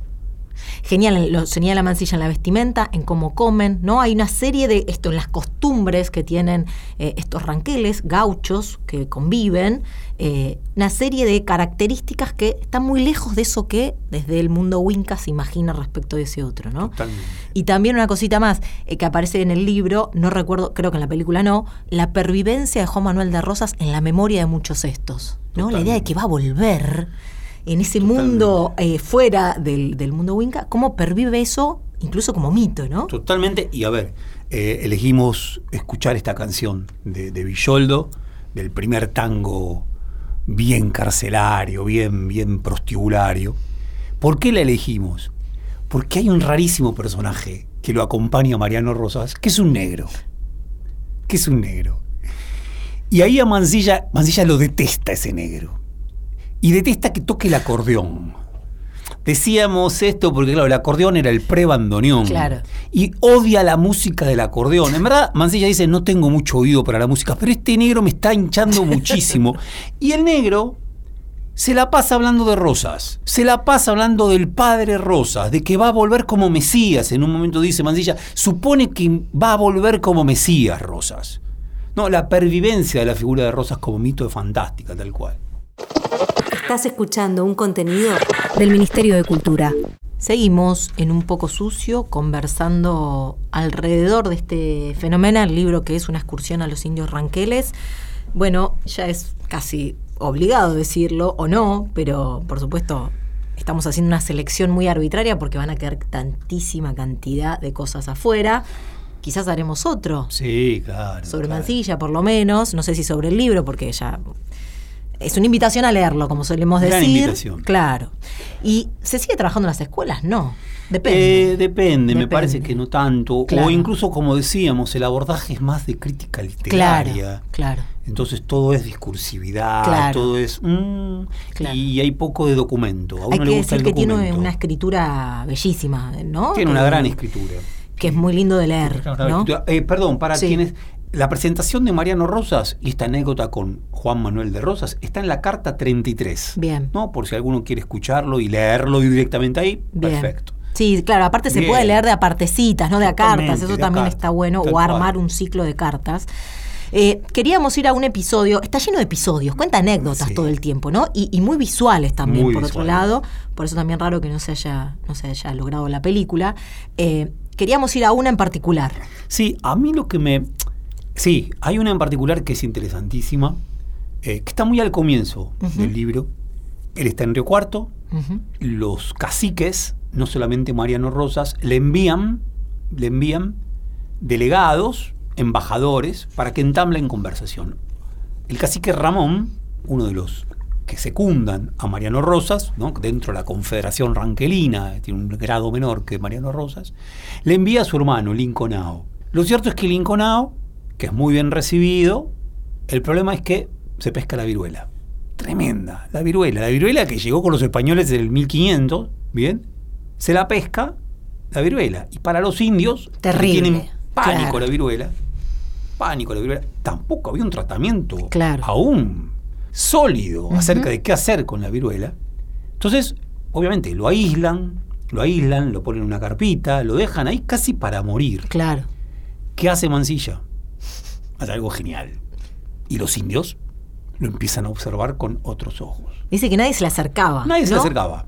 C: Genial, lo señala Mancilla en la vestimenta, en cómo comen, ¿no? Hay una serie de esto en las costumbres que tienen eh, estos ranqueles, gauchos que conviven, eh, una serie de características que están muy lejos de eso que desde el mundo Winca se imagina respecto de ese otro, ¿no?
D: Totalmente.
C: Y también una cosita más eh, que aparece en el libro, no recuerdo, creo que en la película no, la pervivencia de Juan Manuel de Rosas en la memoria de muchos estos, ¿no? La idea de que va a volver en ese mundo eh, fuera del, del mundo Winca, cómo pervive eso incluso como mito, ¿no?
D: Totalmente. Y a ver, eh, elegimos escuchar esta canción de, de Villoldo, del primer tango bien carcelario, bien, bien prostibulario. ¿Por qué la elegimos? Porque hay un rarísimo personaje que lo acompaña a Mariano Rosas, que es un negro. Que es un negro. Y ahí a Mancilla, Mancilla lo detesta ese negro. Y detesta que toque el acordeón. Decíamos esto porque, claro, el acordeón era el pre-bandoneón.
C: Claro.
D: Y odia la música del acordeón. En verdad, Mancilla dice, no tengo mucho oído para la música, pero este negro me está hinchando <laughs> muchísimo. y el negro se la pasa hablando de Rosas, se la pasa hablando del padre Rosas, de que va a volver como Mesías. En un momento dice Mancilla, supone que va a volver como Mesías Rosas. No, la pervivencia de la figura de Rosas como mito es fantástica, tal cual.
A: Estás escuchando un contenido del Ministerio de Cultura.
C: Seguimos en un poco sucio conversando alrededor de este fenomenal libro que es una excursión a los indios ranqueles. Bueno, ya es casi obligado decirlo o no, pero por supuesto estamos haciendo una selección muy arbitraria porque van a quedar tantísima cantidad de cosas afuera. Quizás haremos otro
D: Sí, claro.
C: sobre
D: claro.
C: Mancilla, por lo menos. No sé si sobre el libro, porque ya es una invitación a leerlo, como solemos
D: Gran
C: decir.
D: invitación.
C: Claro. ¿Y se sigue trabajando en las escuelas? No. Depende.
D: Eh, depende, me parece que no tanto.
C: Claro.
D: O incluso, como decíamos, el abordaje es más de crítica literaria.
C: claro.
D: Entonces todo es discursividad,
C: Claro.
D: todo es... mm,
C: Claro.
D: Y hay poco de documento. A uno
C: Hay
D: le
C: que
D: gusta
C: decir
D: el
C: que tiene una escritura bellísima, ¿no?
D: Tiene una gran escritura.
C: Que es muy lindo de leer,
D: gran
C: ¿no?
D: Eh, perdón, para
C: Sí.
D: quienes... La presentación de Mariano Rosas y esta anécdota con Juan Manuel de Rosas está en la carta 33.
C: Bien.
D: ¿no? Por si alguno quiere escucharlo y leerlo directamente ahí,
C: Bien.
D: perfecto.
C: Sí, claro, aparte se puede leer de a partecitas, no de a cartas, eso también
D: cartas,
C: está bueno, o
D: cual.
C: armar un ciclo de cartas. Eh, queríamos ir a un episodio, está lleno de episodios, cuenta anécdotas
D: Sí.
C: todo el tiempo, ¿no? Y, y muy visuales también,
D: Muy
C: por otro lado, por eso también raro que no se haya, no se haya logrado la película. Eh, queríamos ir a una en particular.
D: Sí, a mí lo que me... Sí, hay una en particular que es interesantísima, eh, que está muy al comienzo del libro. Él está en Río Cuarto, los caciques, no solamente Mariano Rosas, le envían, le envían delegados, embajadores, para que entablen conversación. El cacique Ramón, uno de los que secundan a Mariano Rosas, ¿no? dentro de la Confederación Ranquelina, tiene un grado menor que Mariano Rosas, le envía a su hermano Linconao. Lo cierto es que Linconao, que es muy bien recibido, el problema es que se pesca la viruela. Tremenda, la viruela. La viruela que llegó con los españoles en el 1500, ¿bien? Se la pesca la viruela. Y para los indios, que
C: Terrible,
D: tienen pánico
C: claro.
D: la viruela, pánico la viruela, tampoco había un tratamiento
C: Claro.
D: aún sólido acerca de qué hacer con la viruela. Entonces, obviamente, lo aíslan, lo aíslan, lo ponen en una carpita, lo dejan ahí casi para morir.
C: Claro.
D: ¿Qué hace Mansilla? Hace algo genial. Y los indios lo empiezan a observar con otros ojos.
C: Dice que nadie se le acercaba.
D: Nadie se le acercaba.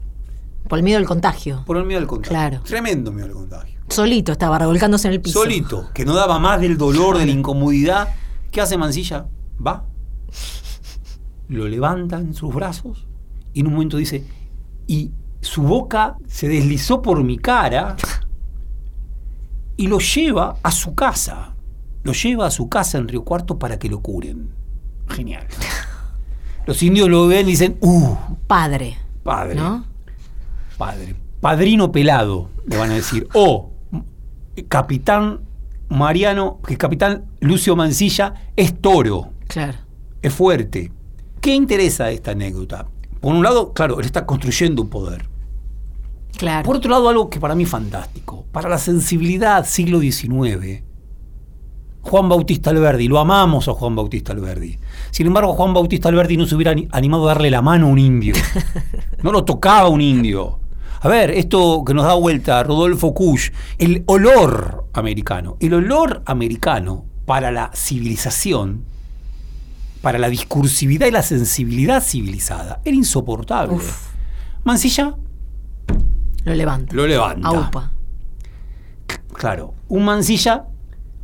C: Por el miedo del contagio.
D: Por el miedo al contagio.
C: Claro.
D: Tremendo miedo al contagio.
C: Solito estaba revolcándose en el piso.
D: Solito, que no daba más del dolor, de la incomodidad. ¿Qué hace Mansilla? Va, lo levanta en sus brazos y en un momento dice, y su boca se deslizó por mi cara y lo lleva a su casa. Lo lleva a su casa en Río Cuarto para que lo curen. Genial. Los indios lo ven y dicen, ¡uh!
C: Padre.
D: Padre.
C: ¿No?
D: Padre. Padrino pelado, le van a decir. O capitán Mariano, que capitán Lucio Mancilla es toro,
C: Claro.
D: es fuerte. ¿Qué interesa esta anécdota? Por un lado, claro, él está construyendo un poder.
C: Claro.
D: Por otro lado, algo que para mí es fantástico. Para la sensibilidad siglo XIX, Juan Bautista Alberdi, lo amamos a Juan Bautista Alberdi. Sin embargo, Juan Bautista Alberdi no se hubiera ani- animado a darle la mano a un indio. <laughs> No lo tocaba un indio. A ver, esto que nos da vuelta Rodolfo Kusch, el olor americano. El olor americano para la civilización, para la discursividad y la sensibilidad civilizada, era insoportable.
C: Uf.
D: Mansilla
C: Lo levanta.
D: lo levanta.
C: Aupa.
D: Claro, un Mansilla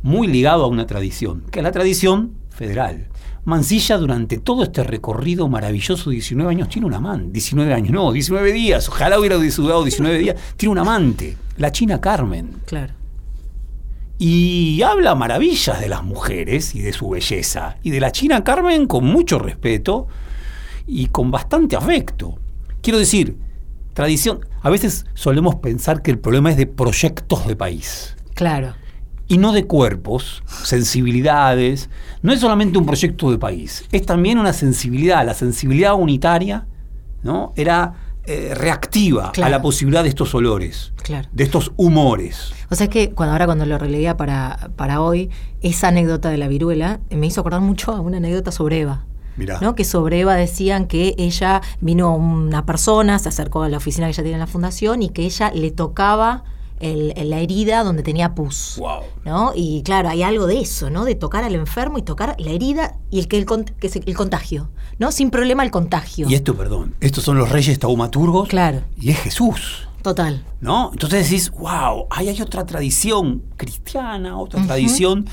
D: muy ligado a una tradición, que es la tradición federal. Mansilla durante todo este recorrido maravilloso, 19 años, tiene un amante. 19 años, no, 19 días. Ojalá hubiera durado 19 días. Tiene un amante, la China Carmen.
C: Claro.
D: Y habla maravillas de las mujeres y de su belleza. Y de la China Carmen con mucho respeto y con bastante afecto. Quiero decir, tradición. A veces solemos pensar que el problema es de proyectos de país
C: Claro.
D: Y no de cuerpos, sensibilidades. No es solamente un proyecto de país, es también una sensibilidad. La sensibilidad unitaria ¿no? era eh, reactiva
C: Claro.
D: a la posibilidad de estos olores,
C: Claro.
D: de estos humores.
C: O sea, es que cuando, ahora cuando lo releía para, para hoy, esa anécdota de la viruela eh, me hizo acordar mucho a una anécdota sobre Eva.
D: Mirá.
C: ¿no? Que sobre Eva decían que ella vino una persona, se acercó a la oficina que ella tiene en la fundación y que ella le tocaba el- el- la herida donde tenía pus.
D: Wow.
C: ¿no? Y claro, hay algo de eso, ¿no? De tocar al enfermo y tocar la herida y el que el, que se- el contagio, ¿no? Sin problema el contagio.
D: Y esto, perdón, estos son los reyes taumaturgos
C: Claro.
D: y es Jesús.
C: Total.
D: ¿No? Entonces decís, wow, ahí hay otra tradición cristiana, otra tradición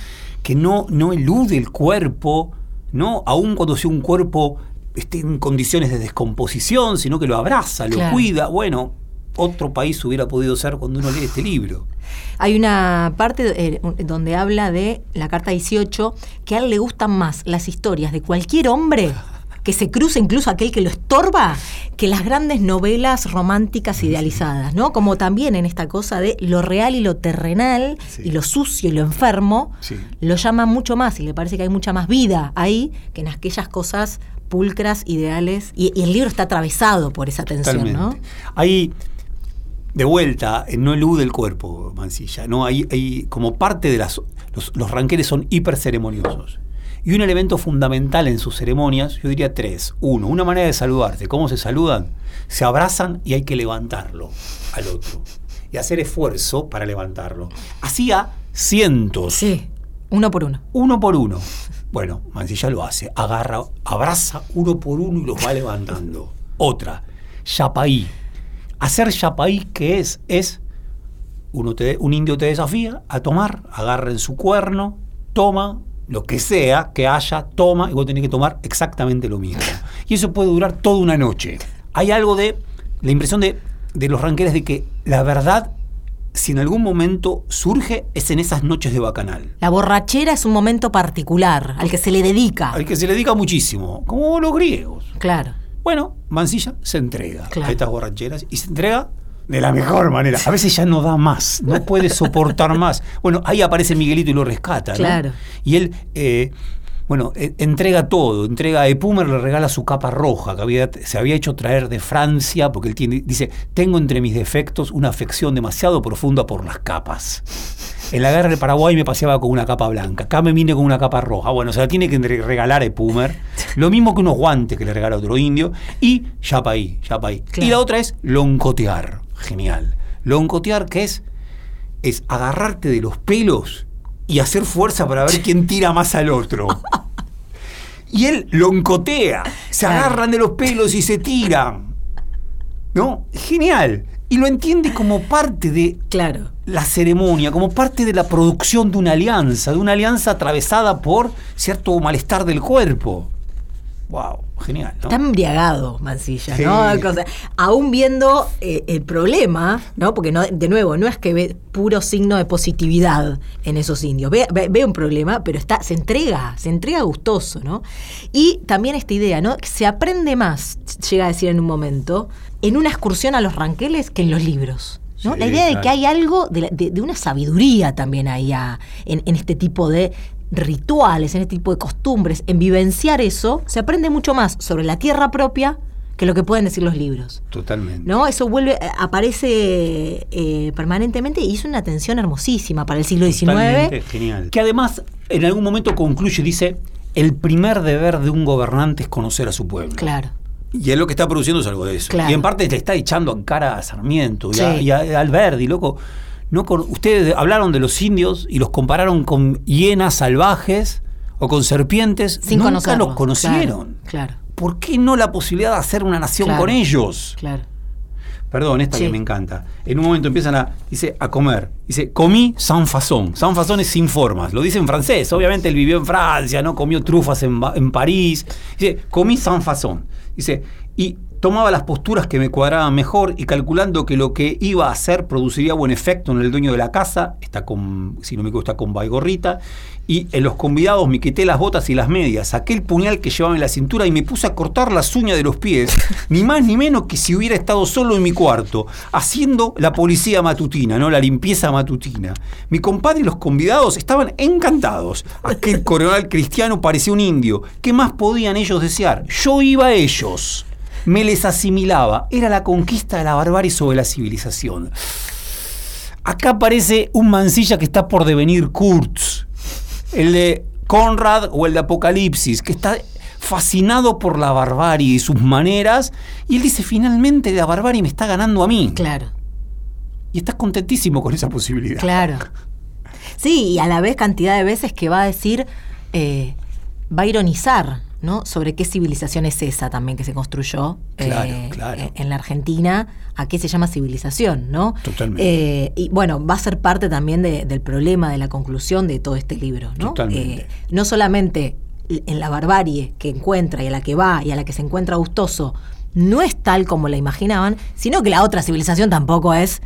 D: que no, no elude el cuerpo, ¿no? Aun cuando sea un cuerpo esté en condiciones de descomposición, sino que lo abraza, lo
C: Claro.
D: cuida. Bueno, otro país hubiera podido ser cuando uno lee este libro.
C: Hay una parte eh, donde habla de la carta 18 que a él le gustan más las historias de cualquier hombre <laughs> que se cruza incluso aquel que lo estorba, que las grandes novelas románticas idealizadas, ¿no? Como también en esta cosa de lo real y lo terrenal,
D: Sí.
C: y lo sucio y lo enfermo,
D: Sí.
C: lo llama mucho más y le parece que hay mucha más vida ahí que en aquellas cosas pulcras, ideales. Y, y el libro está atravesado por esa tensión,
D: Totalmente.
C: ¿no?
D: Hay, de vuelta, eh, no elude el cuerpo, Mancilla. ¿no? Hay, hay como parte de las. Los, los ranqueles son hiper ceremoniosos. Y un elemento fundamental en sus ceremonias, yo diría tres. Uno, una manera de saludarte. ¿Cómo se saludan? Se abrazan y hay que levantarlo al otro. Y hacer esfuerzo para levantarlo. Hacía cientos
C: Sí, uno por uno.
D: uno por uno. Bueno, Mancilla lo hace. Agarra, abraza uno por uno y los va levantando. Otra, yapaí. Hacer yapaí, ¿qué es? Es uno te- un indio te desafía a tomar, agarra en su cuerno, toma lo que sea que haya, toma, y vos tenés que tomar exactamente lo mismo. <laughs> Y eso puede durar toda una noche. Hay algo de la impresión de, de los ranqueles de que la verdad, si en algún momento surge, es en esas noches de bacanal.
C: La borrachera es un momento particular al que se le dedica.
D: al que se le dedica muchísimo, como los griegos.
C: Claro.
D: Bueno, Mancilla se entrega
C: Claro.
D: a estas borracheras y se entrega de la mejor manera. A veces ya no da más, no puede soportar <laughs> más. Bueno, ahí aparece Miguelito y lo rescata, ¿no?
C: Claro.
D: Y él, eh, bueno, eh, entrega todo. Entrega a Epumer, le regala su capa roja que había, se había hecho traer de Francia, porque él tiene, dice: Tengo entre mis defectos una afección demasiado profunda por las capas. En la guerra del Paraguay me paseaba con una capa blanca. Acá me vine con una capa roja. Bueno, se la tiene que regalar a Epumer. Lo mismo que unos guantes que le regala otro indio. Y yapaí, yapaí.
C: Claro.
D: Y la otra es loncotear. Genial. Loncotear, que es? Es agarrarte de los pelos y hacer fuerza para ver quién tira más al otro. <laughs> Y él loncotea. Se agarran de los pelos y se tiran. ¿No? Genial. Y lo entiende como parte de
C: Claro.
D: la ceremonia, como parte de la producción de una alianza, de una alianza atravesada por cierto malestar del cuerpo. Wow, genial, ¿no?
C: Está embriagado, Mancilla,
D: Sí.
C: ¿no? O sea, aún viendo eh, el problema, ¿no? Porque no, de nuevo, no es que ve puro signo de positividad en esos indios. Ve, ve- ve un problema, pero está, se entrega, se entrega gustoso, ¿no? Y también esta idea, ¿no? Se aprende más, llega a decir en un momento, en una excursión a los ranqueles que en los libros. ¿no?
D: Sí,
C: la idea de
D: claro.
C: que hay algo de, de- de una sabiduría también ahí a- en, en este tipo de rituales, en este tipo de costumbres, en vivenciar eso, se aprende mucho más sobre la tierra propia que lo que pueden decir los libros.
D: Totalmente.
C: ¿No? Eso vuelve, eh, aparece eh, permanentemente y es una tensión hermosísima para el siglo XIX.
D: Totalmente genial. Que además en algún momento concluye y dice, el primer deber de un gobernante es conocer a su pueblo.
C: Claro.
D: Y él lo que está produciendo es algo de eso.
C: Claro.
D: Y en parte le está echando en cara a Sarmiento y, a,
C: Sí.
D: y a Alberdi, loco. No con- ustedes hablaron de los indios y los compararon con hienas salvajes o con serpientes.
C: Sin
D: Nunca
C: conocerlos.
D: los conocieron.
C: Claro,
D: ¿Por qué no la posibilidad de hacer una nación
C: Claro.
D: con ellos?
C: claro.
D: Perdón, esta
C: Sí.
D: que me encanta. En un momento empiezan a, dice, a comer. Dice, comí sans façon. Sans façon es sin formas. Lo dice en francés. Obviamente él vivió en Francia, ¿no? Comió trufas en, en París. Dice, comí sans façon. Dice, y tomaba las posturas que me cuadraban mejor y calculando que lo que iba a hacer produciría buen efecto en el dueño de la casa, está con, si no me equivoco, está con baigorrita, y en los convidados me quité las botas y las medias, saqué el puñal que llevaba en la cintura y me puse a cortar las uñas de los pies, <laughs> ni más ni menos que si hubiera estado solo en mi cuarto, haciendo la policía matutina, ¿no? La limpieza matutina. Mi compadre y los convidados estaban encantados. Aquel <laughs> coronel cristiano parecía un indio. ¿Qué más podían ellos desear? Yo iba a ellos me les asimilaba. Era la conquista de la barbarie sobre la civilización. Acá aparece un mancilla que está por devenir Kurtz, el de Conrad o el de Apocalipsis, que está fascinado por la barbarie y sus maneras, y él dice, finalmente la barbarie me está ganando a mí.
C: Claro,
D: Y estás contentísimo con esa posibilidad.
C: claro. Sí, y a la vez cantidad de veces que va a decir, eh, va a ironizar, ¿no? Sobre qué civilización es esa también que se construyó
D: Claro,
C: eh,
D: claro.
C: eh, en la Argentina, a qué se llama civilización, ¿no?
D: Totalmente.
C: Eh, y bueno, va a ser parte también de- del problema, de la conclusión de todo este libro, ¿no?
D: Totalmente.
C: Eh, no solamente en la barbarie que encuentra y a la que va y a la que se encuentra gustoso, no es tal como la imaginaban, sino que la otra civilización tampoco es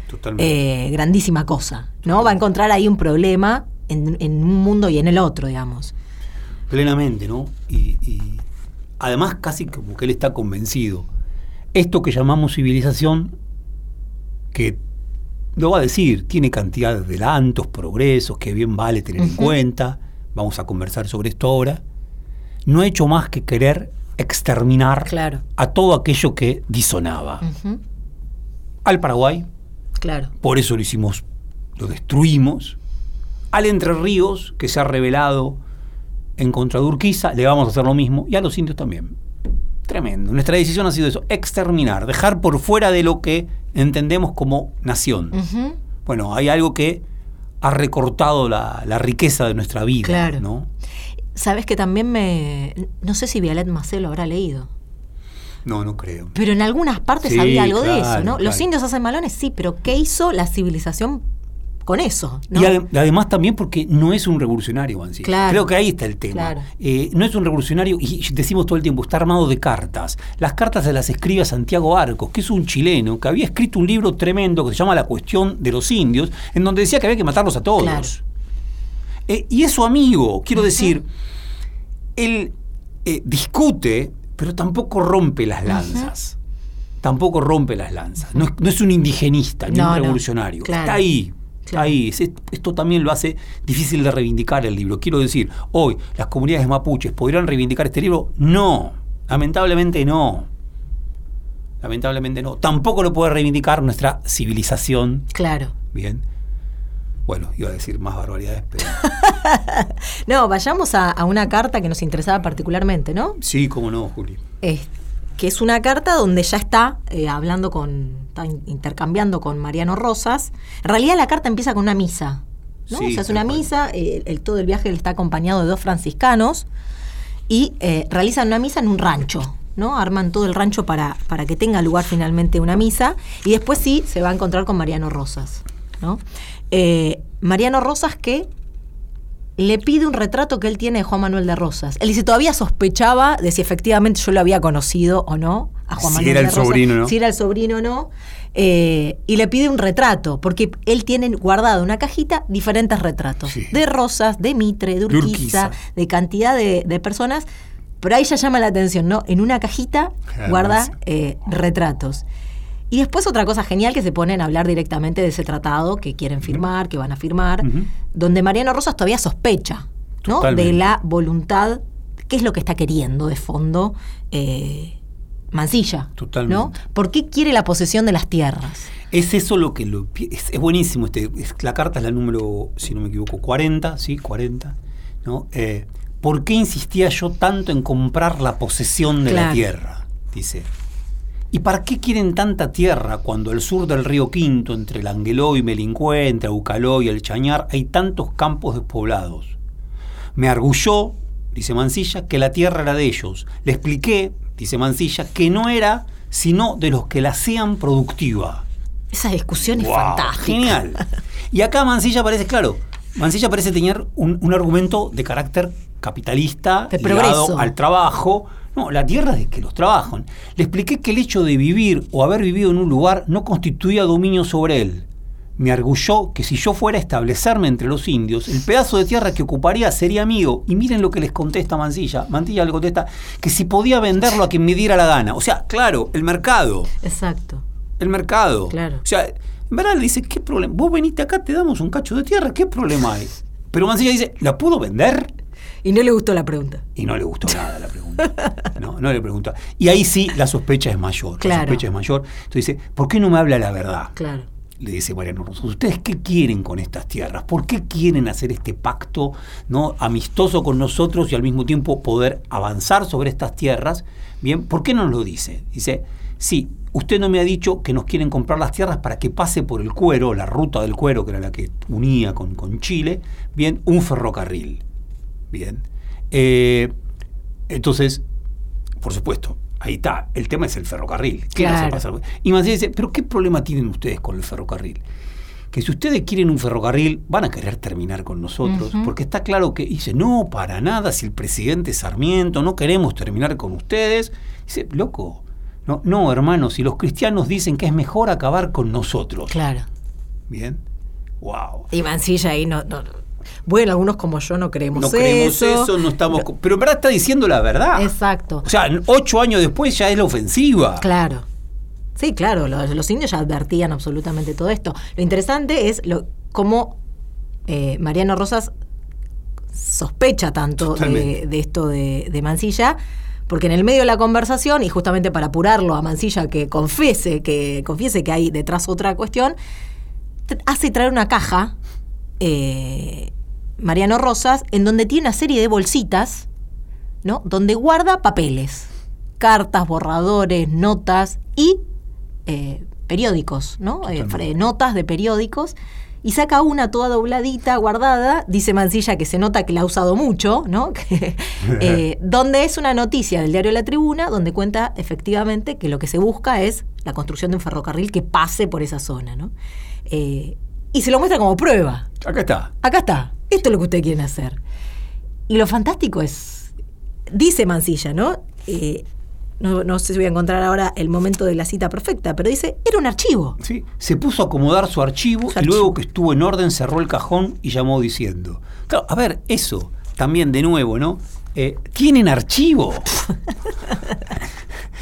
C: grandísima cosa, ¿no? Va a encontrar ahí un problema en, en un mundo y en el otro, digamos.
D: Plenamente, ¿no? Y, y- además casi como que él está convencido. Esto que llamamos civilización, que lo va a decir, tiene cantidad de adelantos, progresos, que bien vale tener en cuenta, vamos a conversar sobre esto ahora, no ha hecho más que querer exterminar
C: Claro.
D: a todo aquello que disonaba. Al Paraguay,
C: Claro.
D: por eso lo hicimos, lo destruimos. Al Entre Ríos, que se ha revelado en contra de Urquiza, le vamos a hacer lo mismo. Y a los indios también. Tremendo. Nuestra decisión ha sido eso, exterminar, dejar por fuera de lo que entendemos como nación. Bueno, hay algo que ha recortado la, la riqueza de nuestra vida,
C: Claro.
D: ¿no?
C: Sabes que también me. No sé si Violet Macé lo habrá leído.
D: No, no creo.
C: Pero en algunas partes
D: Sí,
C: había algo de eso, ¿no? Los indios hacen malones, sí, pero ¿qué hizo la civilización con eso? ¿no?
D: Y ade- además también porque no es un revolucionario, Mancilla.
C: Claro.
D: Creo que ahí está el tema.
C: Claro.
D: Eh, no es un revolucionario, y decimos todo el tiempo, está armado de cartas. Las cartas se las escribe Santiago Arcos, que es un chileno que había escrito un libro tremendo que se llama La cuestión de los indios, en donde decía que había que matarlos a todos.
C: Claro.
D: Eh, y es su amigo, quiero decir, él eh, discute, pero tampoco rompe las lanzas. Tampoco rompe las lanzas. No es, no es un indigenista ni
C: No,
D: un revolucionario. Está ahí.
C: Claro.
D: ahí. Es- Esto también lo hace difícil de reivindicar el libro. Quiero decir, hoy las comunidades mapuches podrían reivindicar este libro. No, lamentablemente no. Lamentablemente no. Tampoco lo puede reivindicar nuestra civilización.
C: Claro.
D: Bien. Bueno, iba a decir más barbaridades, pero. <laughs>
C: No, vayamos a, a una carta que nos interesaba particularmente, ¿no?
D: sí, cómo no, Juli.
C: Es- que es una carta donde ya está eh, hablando con, está in- intercambiando con Mariano Rosas. En realidad la carta empieza con una misa, ¿no?
D: Sí,
C: o sea, es una misa, eh, el, todo el viaje está acompañado de dos franciscanos y eh, realizan una misa en un rancho, ¿no? Arman todo el rancho para, para que tenga lugar finalmente una misa y después sí se va a encontrar con Mariano Rosas, ¿no? Mariano Rosas que le pide un retrato que él tiene de Juan Manuel de Rosas. Él dice, todavía sospechaba de si efectivamente yo lo había conocido o no a Juan
D: Si
C: Manuel
D: era
C: de
D: el
C: Rosas,
D: sobrino, ¿no?
C: Si era el sobrino o no. Eh, y le pide un retrato, porque él tiene guardado en una cajita diferentes retratos.
D: Sí.
C: De Rosas, de Mitre, de
D: De
C: Urquiza,
D: Urquiza.
C: de cantidad de, de personas. Pero ahí ya llama la atención, ¿no? En una cajita guarda eh, retratos. Y después otra cosa genial que se ponen a hablar directamente de ese tratado que quieren firmar, que van a firmar, donde Mariano Rosas todavía sospecha, ¿no? De la voluntad, qué es lo que está queriendo de fondo eh, Mansilla.
D: Totalmente.
C: ¿no? ¿Por qué quiere la posesión de las tierras?
D: Es eso lo que lo, es, es buenísimo. Este, es- la carta es la número, si no me equivoco, 40, sí, 40. ¿no? Eh, ¿Por qué insistía yo tanto en comprar la posesión de la tierra? Dice. ¿Y para qué quieren tanta tierra cuando al sur del río Quinto, entre el Angueló y Melincue, entre Aucaló y el Chañar, hay tantos campos despoblados? Me argulló, dice Mansilla, que la tierra era de ellos. Le expliqué, dice Mansilla, que no era sino de los que la hacían productiva.
C: Esa discusión es fantástica.
D: Genial. Y acá Mansilla parece, claro, Mansilla parece tener un, un argumento de carácter capitalista,
C: De
D: ligado al trabajo. No, la tierra es de que los trabajan. Le expliqué que el hecho de vivir o haber vivido en un lugar no constituía dominio sobre él. Me argulló que si yo fuera a establecerme entre los indios, el pedazo de tierra que ocuparía sería mío. Y miren lo que les contesta Mansilla. Mansilla le contesta que si podía venderlo a quien me diera la gana. O sea, claro, el mercado
C: Exacto.
D: el mercado.
C: Claro.
D: O sea, en verdad le dice, ¿qué problema? Vos veniste acá, te damos un cacho de tierra, ¿qué problema hay? Pero Mancilla dice, ¿la puedo vender?
C: Y no le gustó la pregunta.
D: Y no le gustó nada la pregunta. <laughs> No, no le pregunta. Y ahí sí la sospecha es mayor. La
C: Claro.
D: sospecha es mayor. Entonces dice, ¿por qué no me habla la verdad?
C: Claro.
D: Le dice Mariano Rosas, ¿ustedes qué quieren con estas tierras? ¿Por qué quieren hacer este pacto no amistoso con nosotros y al mismo tiempo poder avanzar sobre estas tierras? Bien, ¿por qué no nos lo dice? Dice, sí, usted no me ha dicho que nos quieren comprar las tierras para que pase por el cuero, la ruta del cuero, que era la que unía con, con Chile, bien, un ferrocarril. Bien. Eh, entonces, por supuesto, ahí está. El tema es el ferrocarril. ¿Qué
C: Claro.
D: Y Mancilla dice, ¿pero qué problema tienen ustedes con el ferrocarril? Que si ustedes quieren un ferrocarril, van a querer terminar con nosotros. Porque está claro que dice, no, para nada, si el presidente Sarmiento, no queremos terminar con ustedes. Dice, loco, no, no, hermano, si los cristianos dicen que es mejor acabar con nosotros.
C: Claro.
D: Bien. Wow.
C: Y Mansilla ahí no, no- Bueno, algunos como yo no creemos
D: No
C: eso.
D: creemos eso, no estamos. Pero en verdad está diciendo la verdad.
C: Exacto.
D: O sea, ocho años después ya es la ofensiva.
C: Claro. Sí, claro, los, los indios ya advertían absolutamente todo esto. Lo interesante es lo, cómo eh, Mariano Rosas sospecha tanto de, esto de, de Mansilla, porque en el medio de la conversación, y justamente para apurarlo a Mansilla que confiese que, confiese que hay detrás otra cuestión, hace traer una caja, eh, Mariano Rosas, en donde tiene una serie de bolsitas, ¿no? Donde guarda papeles, cartas, borradores, notas y eh, periódicos, ¿no? Eh, notas de periódicos. Y saca una toda dobladita, guardada, dice Mancilla que se nota que la ha usado mucho, ¿no? <laughs> Eh, <laughs> donde es una noticia del diario La Tribuna, donde cuenta efectivamente que lo que se busca es la construcción de un ferrocarril que pase por esa zona, ¿no? Eh, y se lo muestra como prueba.
D: Acá está.
C: Acá está. Esto es lo que ustedes quieren hacer. Y lo fantástico es, dice Mancilla, ¿no? Eh, no, no sé si voy a encontrar ahora el momento de la cita perfecta, pero dice, era un archivo.
D: Sí, se puso a acomodar su archivo
C: Su
D: y
C: archivo.
D: luego que estuvo en orden cerró el cajón y llamó diciendo. Claro, a ver, eso también de nuevo, ¿no? Eh, Tienen archivo. <laughs>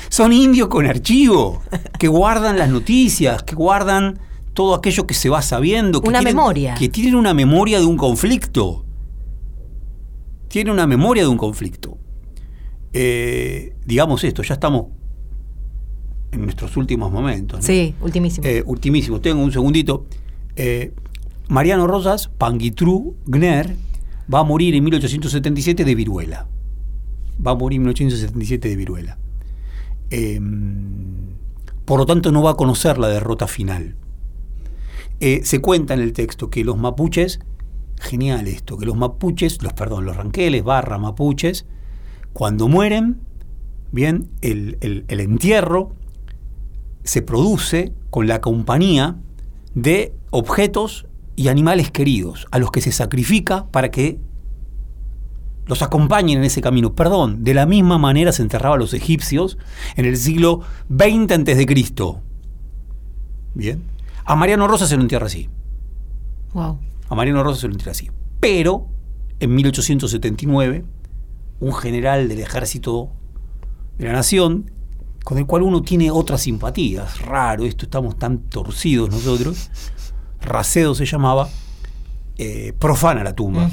D: Son indios con archivo, que guardan las noticias, que guardan todo aquello que se va sabiendo. Que
C: Una
D: tienen-
C: memoria.
D: Que tienen una memoria de un conflicto. Tienen una memoria de un conflicto. Eh, digamos esto, ya estamos en nuestros últimos momentos. ¿no?
C: Sí, ultimísimo.
D: Eh, ultimísimo, tengo un segundito. Eh, Mariano Rosas, Panguitrú Gner, va a morir en 1877 de viruela. Va a morir en 1877 de viruela. Eh, por lo tanto, no va a conocer la derrota final. Eh, se cuenta en el texto que los mapuches, genial esto, que los mapuches, los perdón, los ranqueles barra mapuches, cuando mueren, bien, el, el- entierro se produce con la compañía de objetos y animales queridos, a los que se sacrifica para que los acompañen en ese camino. Perdón, de la misma manera se enterraban los egipcios en el siglo XX antes de Cristo. Bien. A Mariano Rosa se lo entierra así.
C: wow.
D: A Mariano Rosa se lo entierra así. Pero en 1879, un general del ejército de la nación, con el cual uno tiene otras simpatías, raro esto, estamos tan torcidos nosotros, Racedo se llamaba, eh, profana la tumba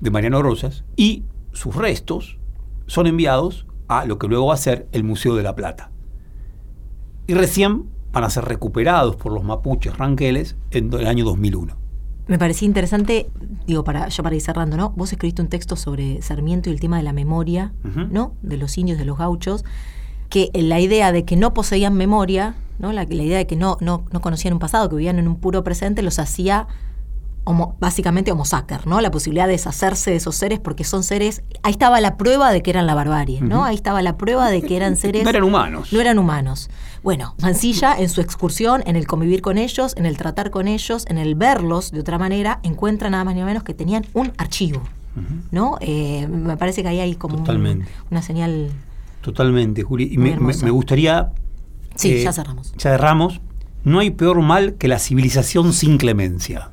D: de Mariano Rosas y sus restos son enviados a lo que luego va a ser el Museo de la Plata. Y recién a ser recuperados por los mapuches ranqueles en el año 2001.
C: Me parecía interesante, digo, para, ya para ir cerrando, ¿no? Vos escribiste un texto sobre Sarmiento y el tema de la memoria. ¿no? De los indios, de los gauchos, que la idea de que no poseían memoria, ¿no? La, la idea de que no, no, no conocían un pasado, que vivían en un puro presente, los hacía homo- básicamente homo sacer, ¿no? La posibilidad de deshacerse de esos seres porque son seres. Ahí estaba la prueba de que eran la barbarie, ¿no? Ahí estaba la prueba de que eran <laughs> seres.
D: No eran humanos.
C: No eran humanos. Bueno, Mansilla en su excursión, en el convivir con ellos, en el tratar con ellos, en el verlos de otra manera, encuentra nada más ni menos que tenían un archivo. ¿No? Eh, me parece que ahí hay como un- una señal.
D: Totalmente, Juli. Y me, me-
C: hermosa.
D: me gustaría...
C: Sí,
D: eh,
C: ya cerramos.
D: Ya cerramos. No hay peor mal que la civilización sin clemencia.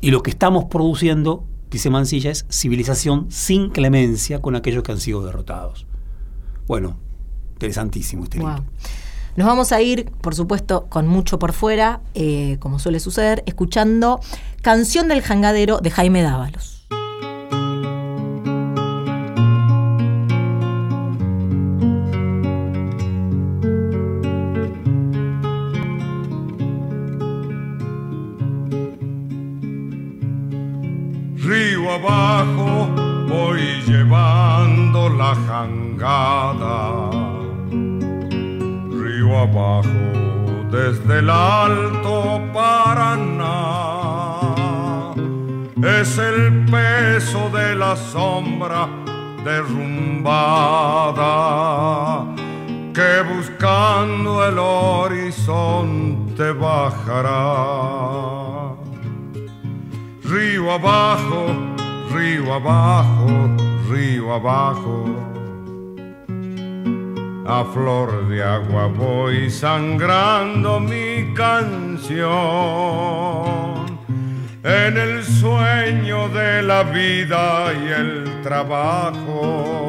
D: Y lo que estamos produciendo, dice Mansilla, es civilización sin clemencia con aquellos que han sido derrotados. Bueno, interesantísimo este
C: Wow.
D: libro.
C: Nos vamos a ir, por supuesto, con mucho por fuera, eh, como suele suceder, escuchando Canción del Jangadero de Jaime Dávalos.
G: Llevando la jangada. Río abajo desde el alto Paraná. Es el peso de la sombra derrumbada que buscando el horizonte bajará. Río abajo, río abajo, río abajo. A flor de agua voy sangrando mi canción. en el sueño de la vida y el trabajo.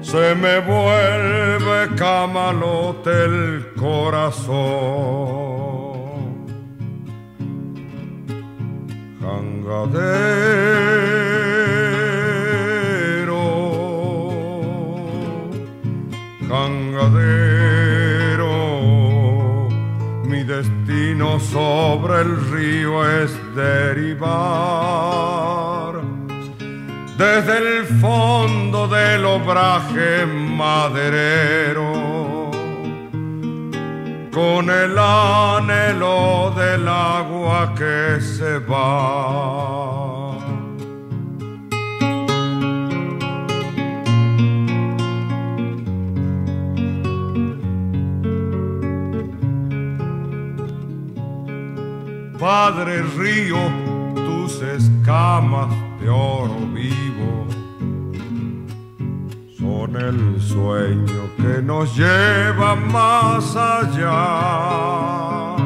G: Se me vuelve camalote el corazón. Jangadero, sobre el río es derivar desde el fondo del obraje maderero con el anhelo del agua que se va. Padre río, tus escamas de oro vivo son el sueño que nos lleva más allá.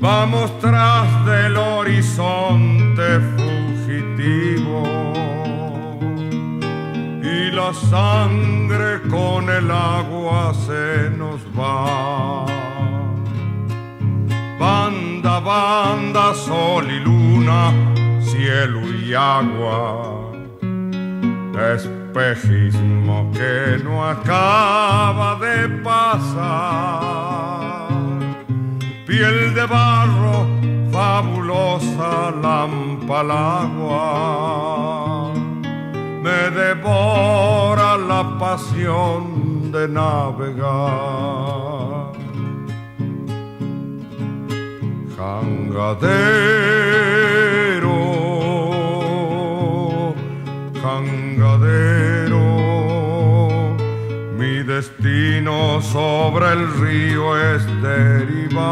G: Vamos tras del horizonte fugitivo y la sangre con el agua se nos va. Banda, sol y luna, cielo y agua. Espejismo que no acaba de pasar. Piel de barro, fabulosa lampa al agua. Me devora la pasión de navegar. Jangadero, jangadero, mi destino sobre el río es derivar.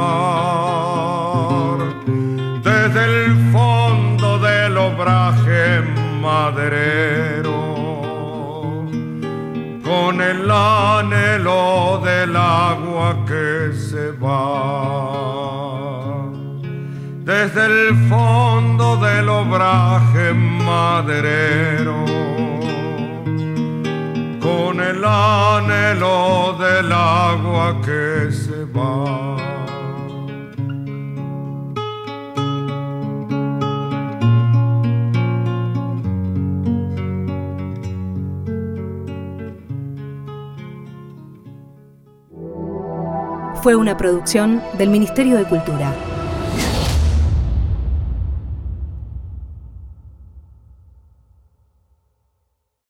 G: Desde el fondo del obraje maderero. Con el anhelo del agua que se va desde el fondo del obraje maderero, con el anhelo del agua que se va.
A: Fue una producción del Ministerio de Cultura.